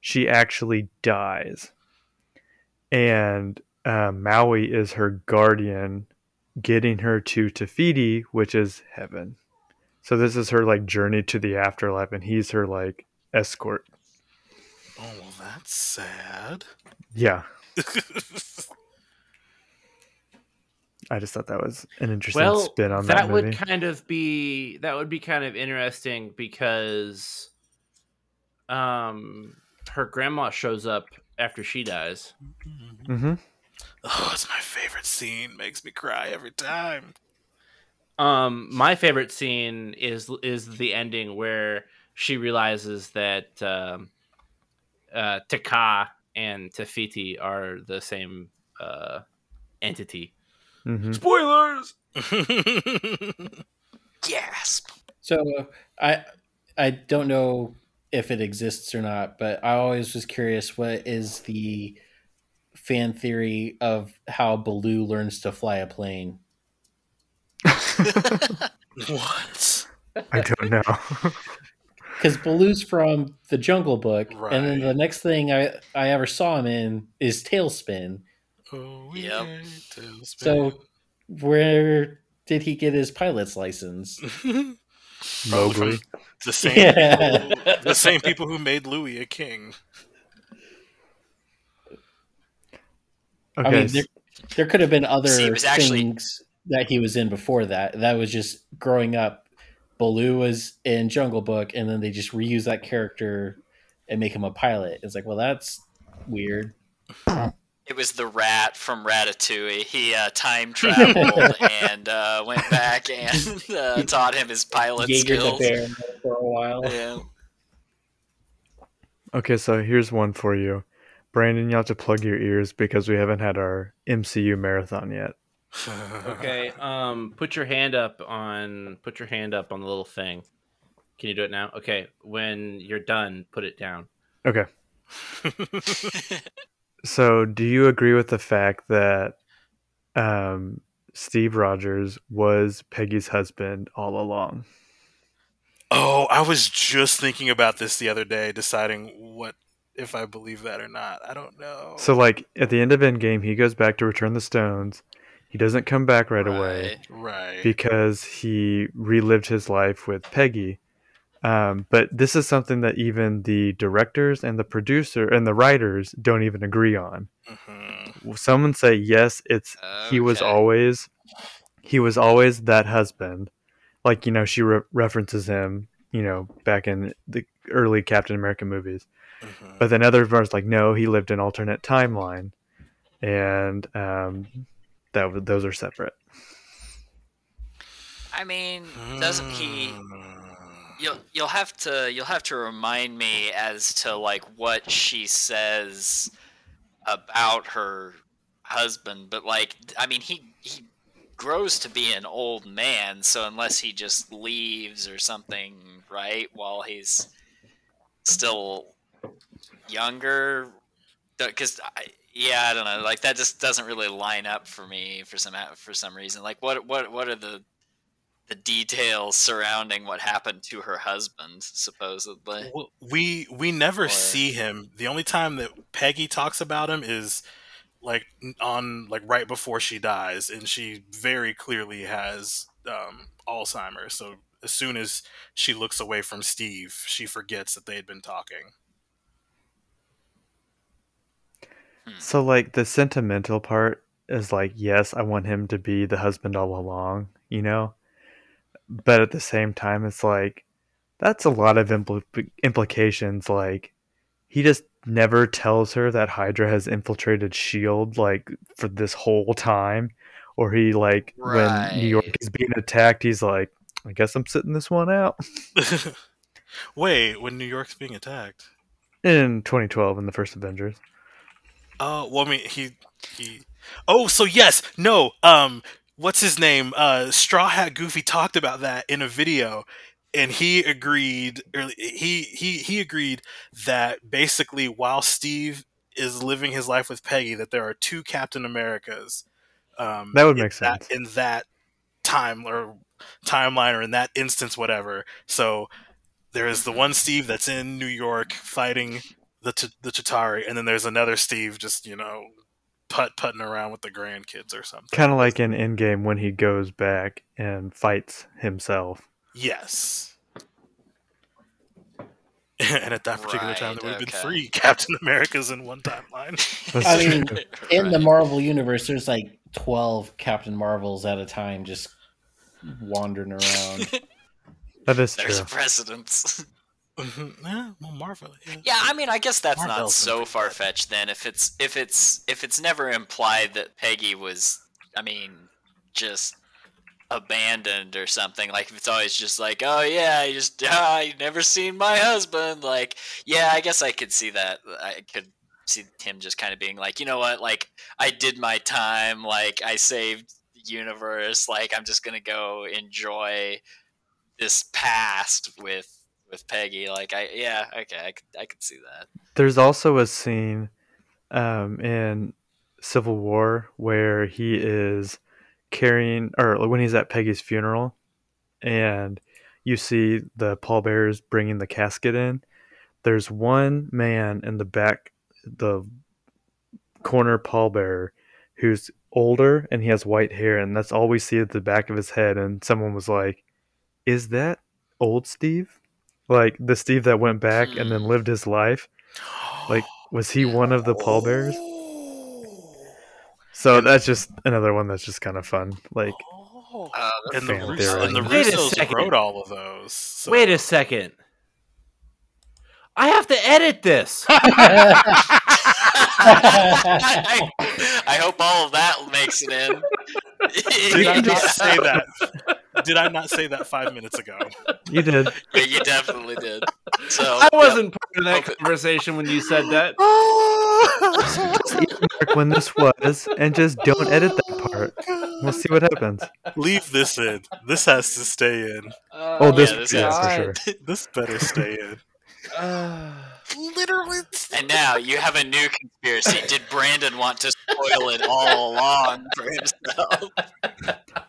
she actually dies. And uh, Maui is her guardian, getting her to Te Fiti, which is heaven. So this is her like journey to the afterlife, and he's her like escort. oh well, that's sad. Yeah, I just thought that was an interesting well, spin on that, that, movie. would kind of be that would be kind of interesting because, um, her grandma shows up after she dies. Mm-hmm. Oh, it's my favorite scene. Makes me cry every time. Um, my favorite scene is is the ending where she realizes that um, uh, Te Ka and Te Fiti are the same uh, entity. Hmm Spoilers. Gasp. So I I don't know if it exists or not, but I always was curious what is the fan theory of how Baloo learns to fly a plane. what? I don't know. Because Baloo's from the Jungle Book, and then the next thing I, I ever saw him in is TaleSpin. Oh, we Yep. So where did he get his pilot's license? spin. Mowgli. the same Yeah. people, the same people who made Louis a king. Okay, I mean, there, there could have been other See, it was actually- things that he was in before that. That was just growing up. Baloo was in Jungle Book, and then they just reuse that character and make him a pilot. It's like, well, that's weird. It was the rat from Ratatouille. He uh, time traveled and uh, went back and uh, taught him his pilot Jaeger the skills. bear for a while. Yeah. Okay, so here's one for you. Brandon, you have to plug your ears because we haven't had our MCU marathon yet. Okay. Um, put your hand up on. Put your hand up on the little thing. Can you do it now? Okay. When you're done, put it down. Okay. So, do you agree with the fact that um, Steve Rogers was Peggy's husband all along? oh, I was just thinking about this the other day, deciding what if I believe that or not. I don't know. So, like at the end of Endgame, he goes back to return the stones. He doesn't come back right, away right. because he relived his life with Peggy. Um, but this is something that even the directors and the producer and the writers don't even agree on. Mhm. Someone say yes, it's he was always he was always that husband. Like you know, she re- references him. You know, back in the early Captain America movies. Mhm. But then other versions like no, he lived an alternate timeline, and um, that those are separate. I mean, doesn't he? You'll you'll have to you'll have to remind me as to like what she says about her husband, but like I mean he he grows to be an old man, so unless he just leaves or something, right, while he's still younger, because yeah, I don't know, like that just doesn't really line up for me for some for some reason. Like what what what are the the details surrounding what happened to her husband, supposedly. We we never Or- see him. The only time that Peggy talks about him is like on like right before she dies, and she very clearly has um, Alzheimer's. So as soon as she looks away from Steve, she forgets that they had been talking. So like the sentimental part is like yes, I want him to be the husband all along, you know. But at the same time, it's like that's a lot of impl- implications. Like he just never tells her that Hydra has infiltrated Shield like for this whole time, or he like when New York is being attacked, he's like, I guess I'm sitting this one out. Wait, when New York's being attacked? In 2012, in the first Avengers. Oh, well, I mean, he he. Oh, so yes, no. Um, what's his name? Uh, Straw Hat Goofy talked about that in a video, and he agreed. Or he he he agreed that basically, while Steve is living his life with Peggy, that there are two Captain Americas. Um, That would make sense. in that time or timeline or in that instance, whatever. So there is the one Steve that's in New York fighting the T- the Chitauri, and then there's another Steve just you know putt putting around with the grandkids or something. Kind of like in Endgame when he goes back and fights himself. Yes. and at that particular time, there would have been three Captain Americas in one timeline. I mean, true. in the Marvel universe, there's like twelve Captain Marvels at a time, just wandering around. that is There's true. a precedence. Mhm. yeah, well, Marvel. Yeah. yeah, I mean, I guess that's not so far fetched. Then, if it's if it's if it's never implied that Peggy was, I mean, just abandoned or something. Like if it's always just like, oh yeah, you just ah, you never seen my husband. Like, yeah, I guess I could see that. I could see him just kind of being like, you know what, like I did my time. Like I saved the universe. Like I'm just gonna go enjoy this past with with Peggy. Like I yeah, okay, I could I could see that. There's also a scene um, in Civil War where he is carrying, or when he's at Peggy's funeral, and you see the pallbearers bringing the casket in. There's one man in the back, the corner pallbearer, who's older and he has white hair, and that's all we see at the back of his head. And someone was like, "Is that old Steve? Like the Steve that went back and then Hmm. lived his life?" Like, was he one of the pallbearers? So that's just another one that's just kind of fun. Like, Oh. Uh, and the, fan Rus- theory. and the Russos wrote all of those. so- Wait a second. I have to edit this. I, I hope all of that makes it in. Did I can not just- say that? Did I not say that five minutes ago? You did. Yeah, you definitely did. So I wasn't part of that conversation when you said that. When this was, and just don't edit that part. We'll see what happens. Leave this in. This has to stay in. Uh, oh, this, yeah, this yeah, for sure. This better stay in. Uh, Literally. And now you have a new conspiracy. Did Brandon want to spoil it all along for himself?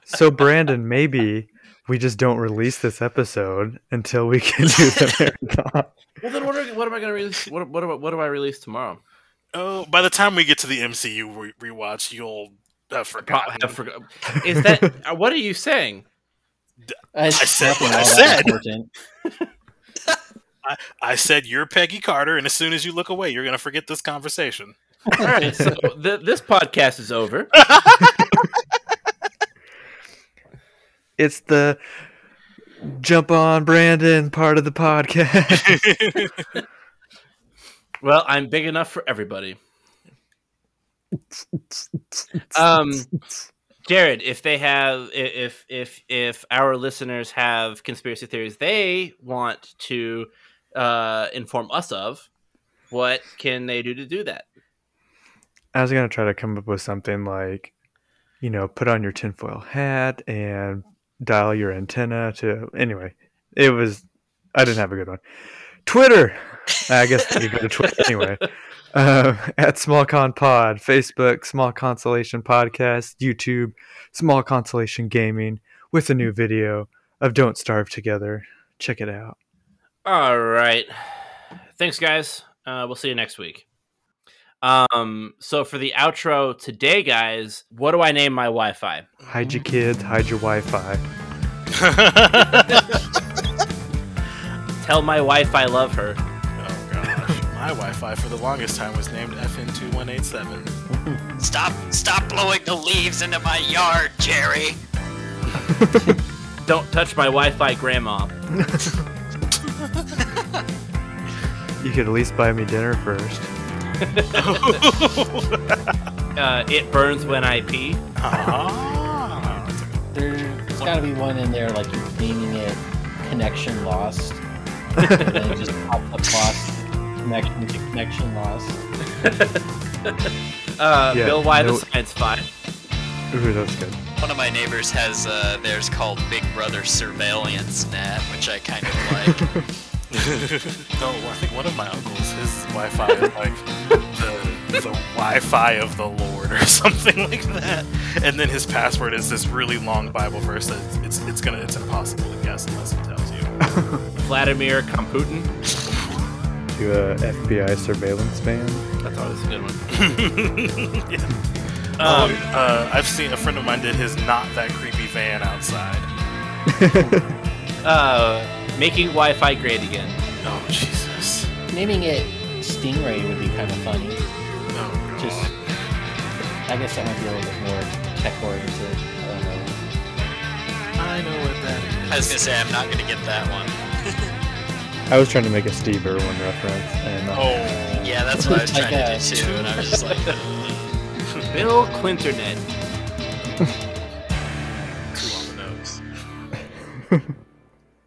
So, Brandon, maybe we just don't release this episode until we can do the marathon. Well, then what, are, what am I going to release? What, what, do I- what do I release tomorrow? Oh, by the time we get to the MCU re- rewatch, you'll have Pro- forgotten. have forgot- Is that uh, what are you saying? It's I said nothing what I all said. important. I said you're Peggy Carter, and as soon as you look away, you're gonna forget this conversation. All right, so th- this podcast is over. It's the jump on Brandon part of the podcast. Well, I'm big enough for everybody. Um, Jared, if they have, if if if our listeners have conspiracy theories they want to uh, inform us of, what can they do to do that? I was gonna try to come up with something like, you know, put on your tinfoil hat and dial your antenna to. Anyway, it was. I didn't have a good one. Twitter. I guess you go to Twitter anyway. Uh, at SmallCon Pod, Facebook, Small Constellation Podcast, YouTube, Small Constellation Gaming, with a new video of Don't Starve Together. Check it out. All right, thanks, guys. Uh, we'll see you next week. Um, so for the outro today, guys, what do I name my Wi-Fi? Hide your kids, hide your Wi-Fi. Tell my wife I love her. Oh gosh, my Wi-Fi for the longest time was named FN2187. Stop! Stop blowing the leaves into my yard, Jerry. Don't touch my Wi-Fi, Grandma. You could at least buy me dinner first. Uh, it burns when I pee. Ah, that's a good- There's got to be one in there like you're naming it connection lost, and then it just pops up lost connection to connection lost. Uh, Yeah, Bill why no- the Science Five. Ooh, that's good. One of my neighbors has uh, theirs called Big Brother Surveillance Net, which I kind of like. no, I think one of my uncles, his Wi-Fi is like the, the Wi-Fi of the Lord or something like that. And then his password is this really long Bible verse that it's it's gonna it's impossible to guess unless it tells you. Vladimir Komputin. To a FBI surveillance van. That's always a good one. yeah. Um, uh, I've seen a friend of mine did his not that creepy van outside. uh, making Wi-Fi great again. Oh Jesus! Naming it Stingray would be kind of funny. Oh God! Just, I guess that might be a little bit more tech oriented. I know. What that is. I was gonna say I'm not gonna get that one. I was trying to make a Steve Irwin reference, and uh, Oh Yeah, that's what I was trying to do too, and I was just like, Bill Clinternet. too on the nose.